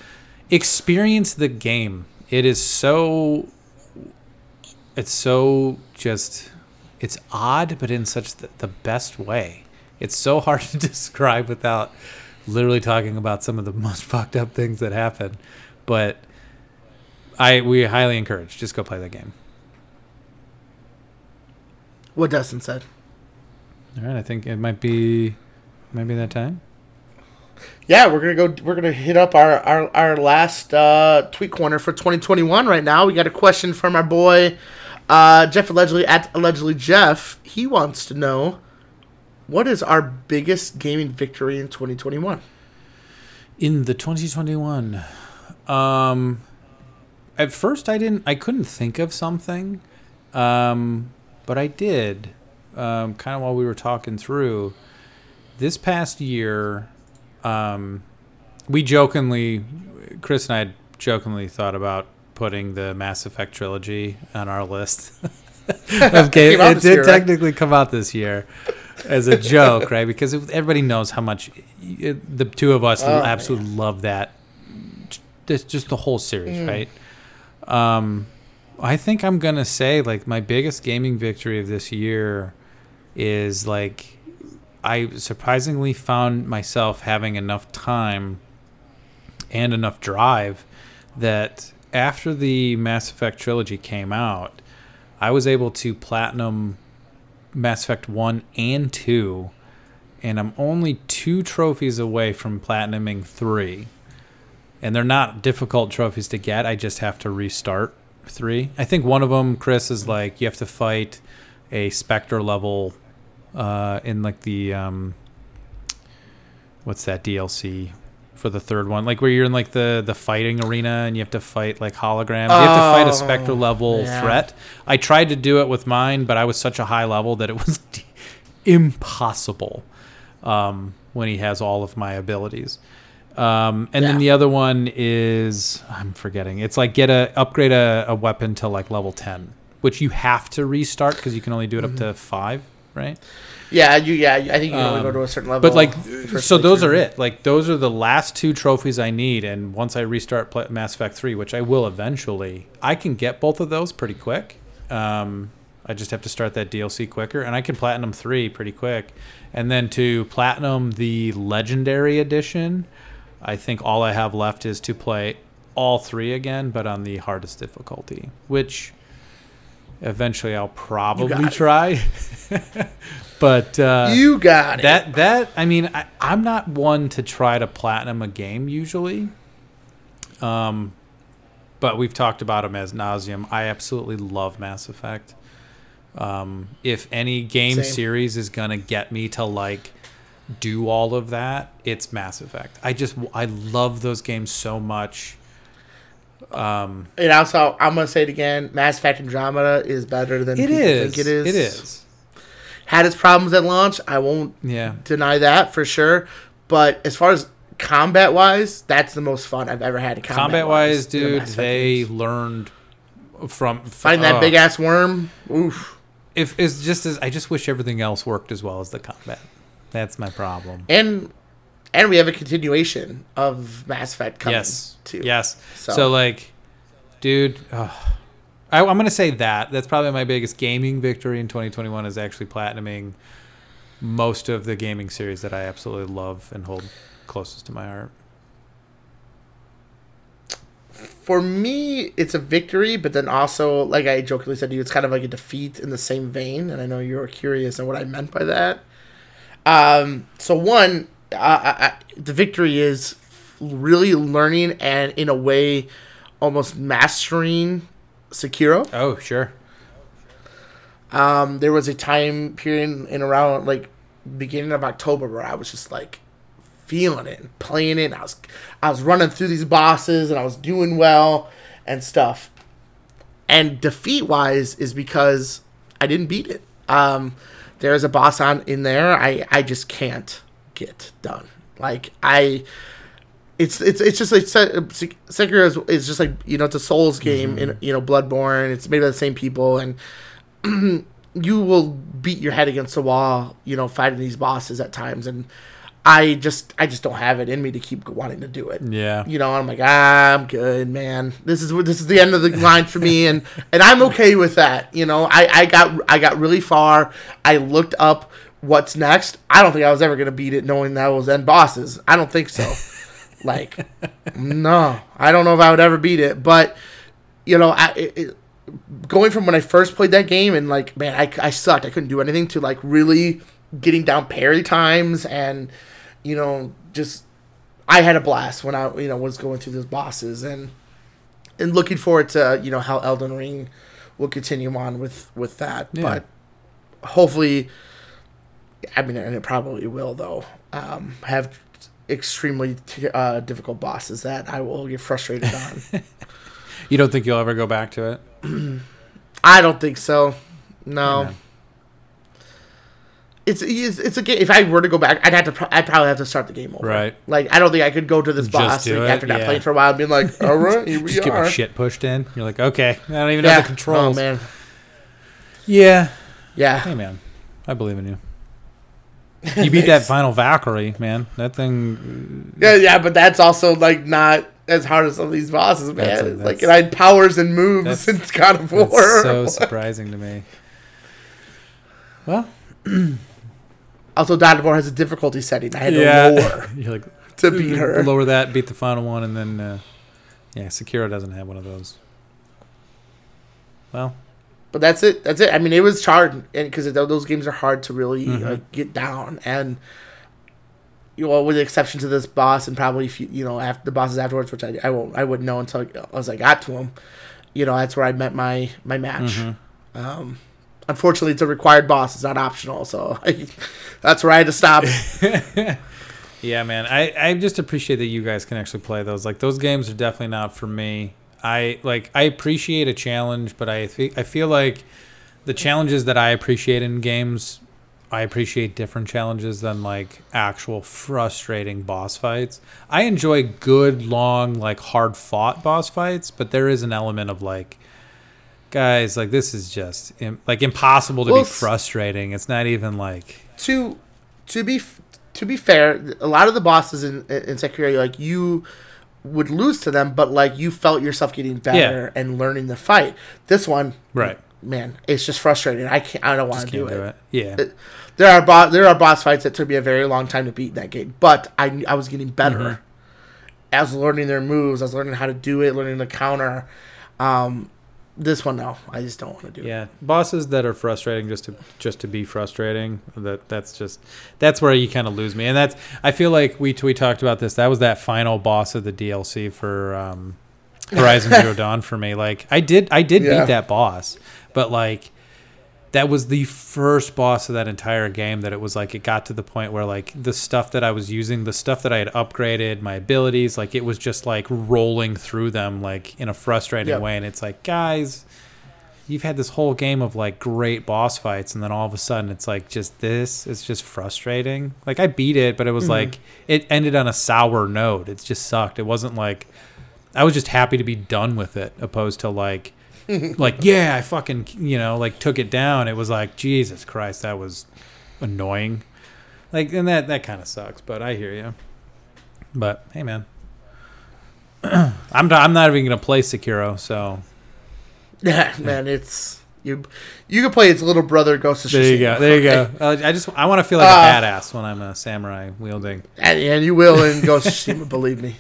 experience the game it is so it's so just it's odd but in such the, the best way. It's so [LAUGHS] hard to describe without literally talking about some of the most [LAUGHS] fucked up things that happen. But i we highly encourage just go play that game. What Dustin said. all right i think it might be might be that time Yeah, we're gonna go. We're gonna hit up our our, our last uh, tweet corner for 2021 right now. We got a question from our boy uh, Jeff allegedly at allegedly Jeff. He wants to know what is our biggest gaming victory in 2021. in the 2021 um at first i didn't i couldn't think of something um but i did um kind of while we were talking through this past year um we jokingly chris and i jokingly thought about putting the mass effect trilogy on our list [LAUGHS] Came it did year, right? technically come out this year as a joke, right? Because everybody knows how much it, the two of us Oh, absolutely love that. Just, just the whole series, Mm. right? Um, I think I'm gonna say like my biggest gaming victory of this year is like I surprisingly found myself having enough time and enough drive that after the Mass Effect trilogy came out, I was able to platinum Mass Effect 1 and 2, and I'm only two trophies away from platinuming 3. And they're not difficult trophies to get, I just have to restart 3. I think one of them, Chris, is like you have to fight a Spectre level uh, in like the. Um, what's that DLC for the third one? Like where you're in like the the fighting arena and you have to fight like holograms. you have to fight a Oh, Spectre level yeah. threat. I tried to do it with mine, but I was such a high level that it was [LAUGHS] impossible um, when he has all of my abilities. Um, and then the other one is I'm forgetting. It's like get a upgrade a, a weapon to like level ten, which you have to restart because you can only do it up to five, right? Yeah, you. Yeah, I think you can only go Um, to a certain level. But like, so those are it. Like those are the last two trophies I need, and once I restart Pla- Mass Effect Three, which I will eventually, I can get both of those pretty quick. Um, I just have to start that DLC quicker, and I can platinum three pretty quick. And then to platinum the Legendary Edition, I think all I have left is to play all three again, but on the hardest difficulty, which eventually I'll probably try. [LAUGHS] but uh, You got it. that that I mean I, I'm not one to try to platinum a game usually. Um, but we've talked about them as nauseum. I absolutely love Mass Effect. Um, if any game Same. series is gonna get me to like do all of that, it's Mass Effect. I just I love those games so much. Um, and also, I'm gonna say it again. Mass Effect Andromeda is better than it people is. think it is. It is. Had its problems at launch. I won't Yeah. deny that for sure. But as far as combat wise, that's the most fun I've ever had. Combat, Combat wise, dude, they games. learned from find that uh, big ass worm. Oof. if it's just as I just wish everything else worked as well as the combat. That's my problem. And and we have a continuation of Mass Effect coming yes. too. Yes. So- So, like, dude, ugh. I, I'm gonna say that. That's probably my biggest gaming victory in 2021 is actually platinuming most of the gaming series that I absolutely love and hold closest to my heart. For me, it's a victory, but then also, like I jokingly said to you, it's kind of like a defeat in the same vein. And I know you were curious on what I meant by that. Um, so one, I, I, the victory is really learning and in a way, almost mastering Sekiro. Oh, sure. Um, there was a time period in around like beginning of October where I was just like feeling it and playing it. And I was I was running through these bosses and I was doing well and stuff. And defeat wise is because I didn't beat it. Um, there's a boss on in there I I just can't get done. Like I, it's it's it's just like Se- Sekiro is, is just like you know it's a Souls game in you know Bloodborne. It's made by the same people and. [CLEARS THROAT] you will beat your head against the wall, you know, fighting these bosses at times, and I just, I just don't have it in me to keep wanting to do it. Yeah. You know, I'm like, ah, I'm good, man. This is this is the end of the line for me, and and I'm okay with that. You know, I I got I got really far. I looked up what's next. I don't think I was ever gonna beat it, knowing that was end bosses. I don't think so. [LAUGHS] like, no, I don't know if I would ever beat it, but you know, I. It, it, going from when I first played that game and like man I, I sucked I couldn't do anything to like really getting down parry times and you know just I had a blast when I you know was going through those bosses and and looking forward to you know how Elden Ring will continue on with with that Yeah. but hopefully I mean and it probably will though um, have extremely t- uh, difficult bosses that I will get frustrated [LAUGHS] on. You don't think you'll ever go back to it? [CLEARS THROAT] I don't think so. No. Yeah. It's, it's it's a game. If I were to go back, I'd have to. pro- I'd probably have to start the game over. Right. Like I don't think I could go to this Just boss like, after not yeah. playing for a while and being like, [LAUGHS] all right, here we Just get are. my shit pushed in. You're like, okay, I don't even yeah. know the controls. Oh man. Yeah. Yeah. Hey man, I believe in you. You beat that final Valkyrie, man. That thing. Yeah, yeah, but that's also like not as hard as some of these bosses, man. That's a- like that's- and I had powers and moves in God of War. That's so surprising to me. Well, [CLEARS THROAT] also, God of War has a difficulty setting. I had yeah. to lower [LAUGHS] You're like [LAUGHS] to beat her. [LAUGHS] Lower that, beat the final one, and then uh, yeah, Sekiro doesn't have one of those. Well, But that's it. That's it. I mean, it was hard, and because those games are hard to really Mhm. uh, get down, and you know, with the exception to this boss, and probably you, know after the bosses afterwards, which I, I won't, I wouldn't know until as I got to them. You know, that's where I met my my match. mhm. Um, unfortunately, it's a required boss; it's not optional, so I, that's where I had to stop. [LAUGHS] yeah, man. I I just appreciate that you guys can actually play those. Like those games are definitely not for me. I like I appreciate a challenge, but I fe- I feel like the challenges that I appreciate in games, I appreciate different challenges than like actual frustrating boss fights. I enjoy good, long, like hard fought boss fights, but there is an element of like, guys, like this is just Im- like impossible to Well, be frustrating. It's not even like to to be f- to be fair, a lot of the bosses in in Sekiro, like you would lose to them, but like you felt yourself getting better and learning the fight. This one, right. man, it's just frustrating. I can't. I don't want to do can't it. it. Yeah. It- There are bo- there are boss fights that took me a very long time to beat in that game, but I I was getting better. Mhm. I was learning their moves. I was learning how to do it, learning the counter. Um, this one, no, I just don't want to do it. Yeah, bosses that are frustrating just to just to be frustrating. That that's just that's where you kind of lose me, and that's I feel like we we talked about this. That was that final boss of the DLC for um, Horizon [LAUGHS] Zero Dawn for me. Like I did I did Yeah. beat that boss, but like that was the first boss of that entire game that it was like it got to the point where like the stuff that I was using, the stuff that I had upgraded, my abilities, like it was just like rolling through them like in a frustrating Yep. way. And it's like, guys, you've had this whole game of like great boss fights, and then all of a sudden it's like just this. It's just frustrating. Like I beat it, but it was Mhm. like it ended on a sour note. It just sucked. It wasn't like I was just happy to be done with it, opposed to like like yeah, I fucking you know like took it down. It was like Jesus Christ, that was annoying. Like and that that kind of sucks. But I hear you. But hey, man. [CLEARS THROAT] I'm not, I'm not even gonna play Sekiro, so Yeah, [LAUGHS] man, it's you. You can play its little brother Ghost of there you go. There you go. [LAUGHS] Uh, I just I want to feel like Uh, a badass when I'm a samurai wielding. And, and you will in Ghost of Tsushima, believe me.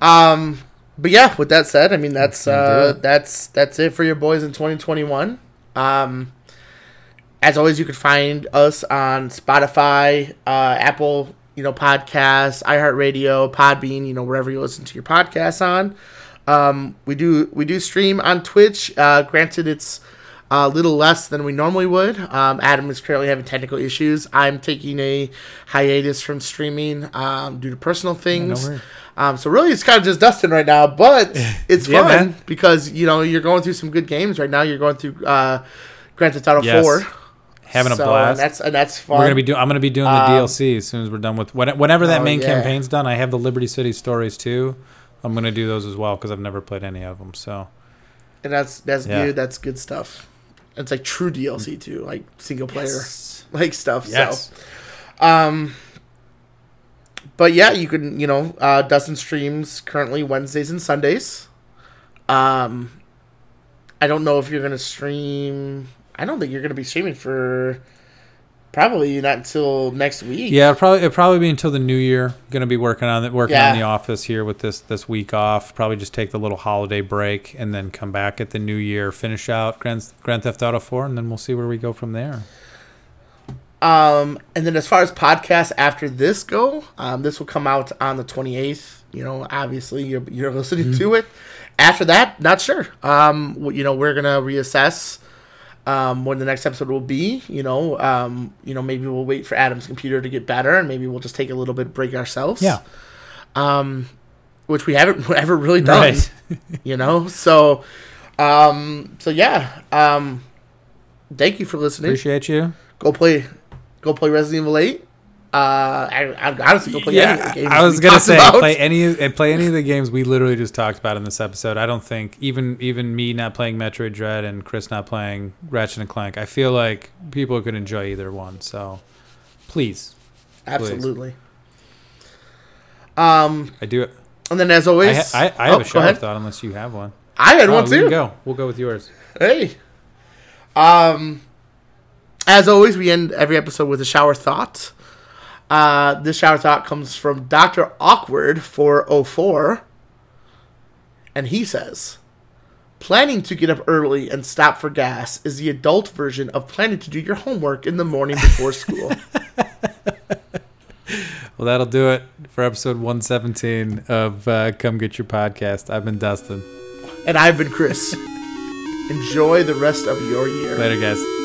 Um, but yeah, with that said, I mean that's uh, that's that's it for your boys in 2021. Um, as always, you can find us on Spotify, uh, Apple, you know, podcasts, iHeartRadio, Podbean, you know, wherever you listen to your podcasts on. Um, we do we do stream on Twitch. Uh, granted, it's a little less than we normally would. Um, Adam is currently having technical issues. I'm taking a hiatus from streaming um, due to personal things. worries. Um, so really, it's kind of just Dustin right now, but it's Yeah, fun man. because you know you're going through some good games right now. You're going through uh, Grand Theft Auto Yes. Four. having a blast. And that's and that's fun. We're gonna be doing. I'm gonna be doing the Um, DLC as soon as we're done with when, whenever that Oh, main yeah. campaign's done. I have the Liberty City stories too. I'm gonna do those as well because I've never played any of them. So and that's that's Yeah. good. That's good stuff. It's like true DLC too, like single player Yes. like stuff. Yes. So, um, but yeah, you can you know uh, Dustin streams currently Wednesdays and Sundays. Um, I don't know if you're gonna stream. I don't think you're gonna be streaming for probably not until next week. Yeah, it'll probably it'll probably be until the new year. Gonna be working on it, working Yeah. on the office here with this this week off. Probably just take the little holiday break and then come back at the new year, finish out Grand Grand Theft Auto Four, and then we'll see where we go from there. Um, and then as far as podcasts after this go, um, this will come out on the 28th. You know, obviously you're, you're listening to it. After that, not sure. Um, you know, we're gonna reassess um, when the next episode will be. You know, um, you know, maybe we'll wait for Adam's computer to get better, and maybe we'll just take a little bit break ourselves. Yeah, Um, which we haven't [LAUGHS] ever really done. right. You know, so, um, so yeah. Um, thank you for listening Appreciate you. go play go play Resident Evil 8. Uh, I, I honestly go play any of the games I was gonna say about. play any of- play any of the games we literally just talked about in this episode. I don't think even even me not playing Metroid Dread and Chris not playing Ratchet and Clank. I feel like people could enjoy either one. So please, Absolutely. Um, I do. It. And then as I, always, ha- I, I Oh, have a go shower thought unless you have one. I had Oh, one too. go. We'll go with yours. Hey. Um, as always, we end every episode with a shower thought. Uh, this shower thought comes from Doctor Awkward 404. and he says, "Planning to get up early and stop for gas is the adult version of planning to do your homework in the morning before school." [LAUGHS] Well, that'll do it for episode 117 of uh, Come Get Your Podcast. I've been Dustin. and I've been Chris. Enjoy the rest of your year. Later, guys.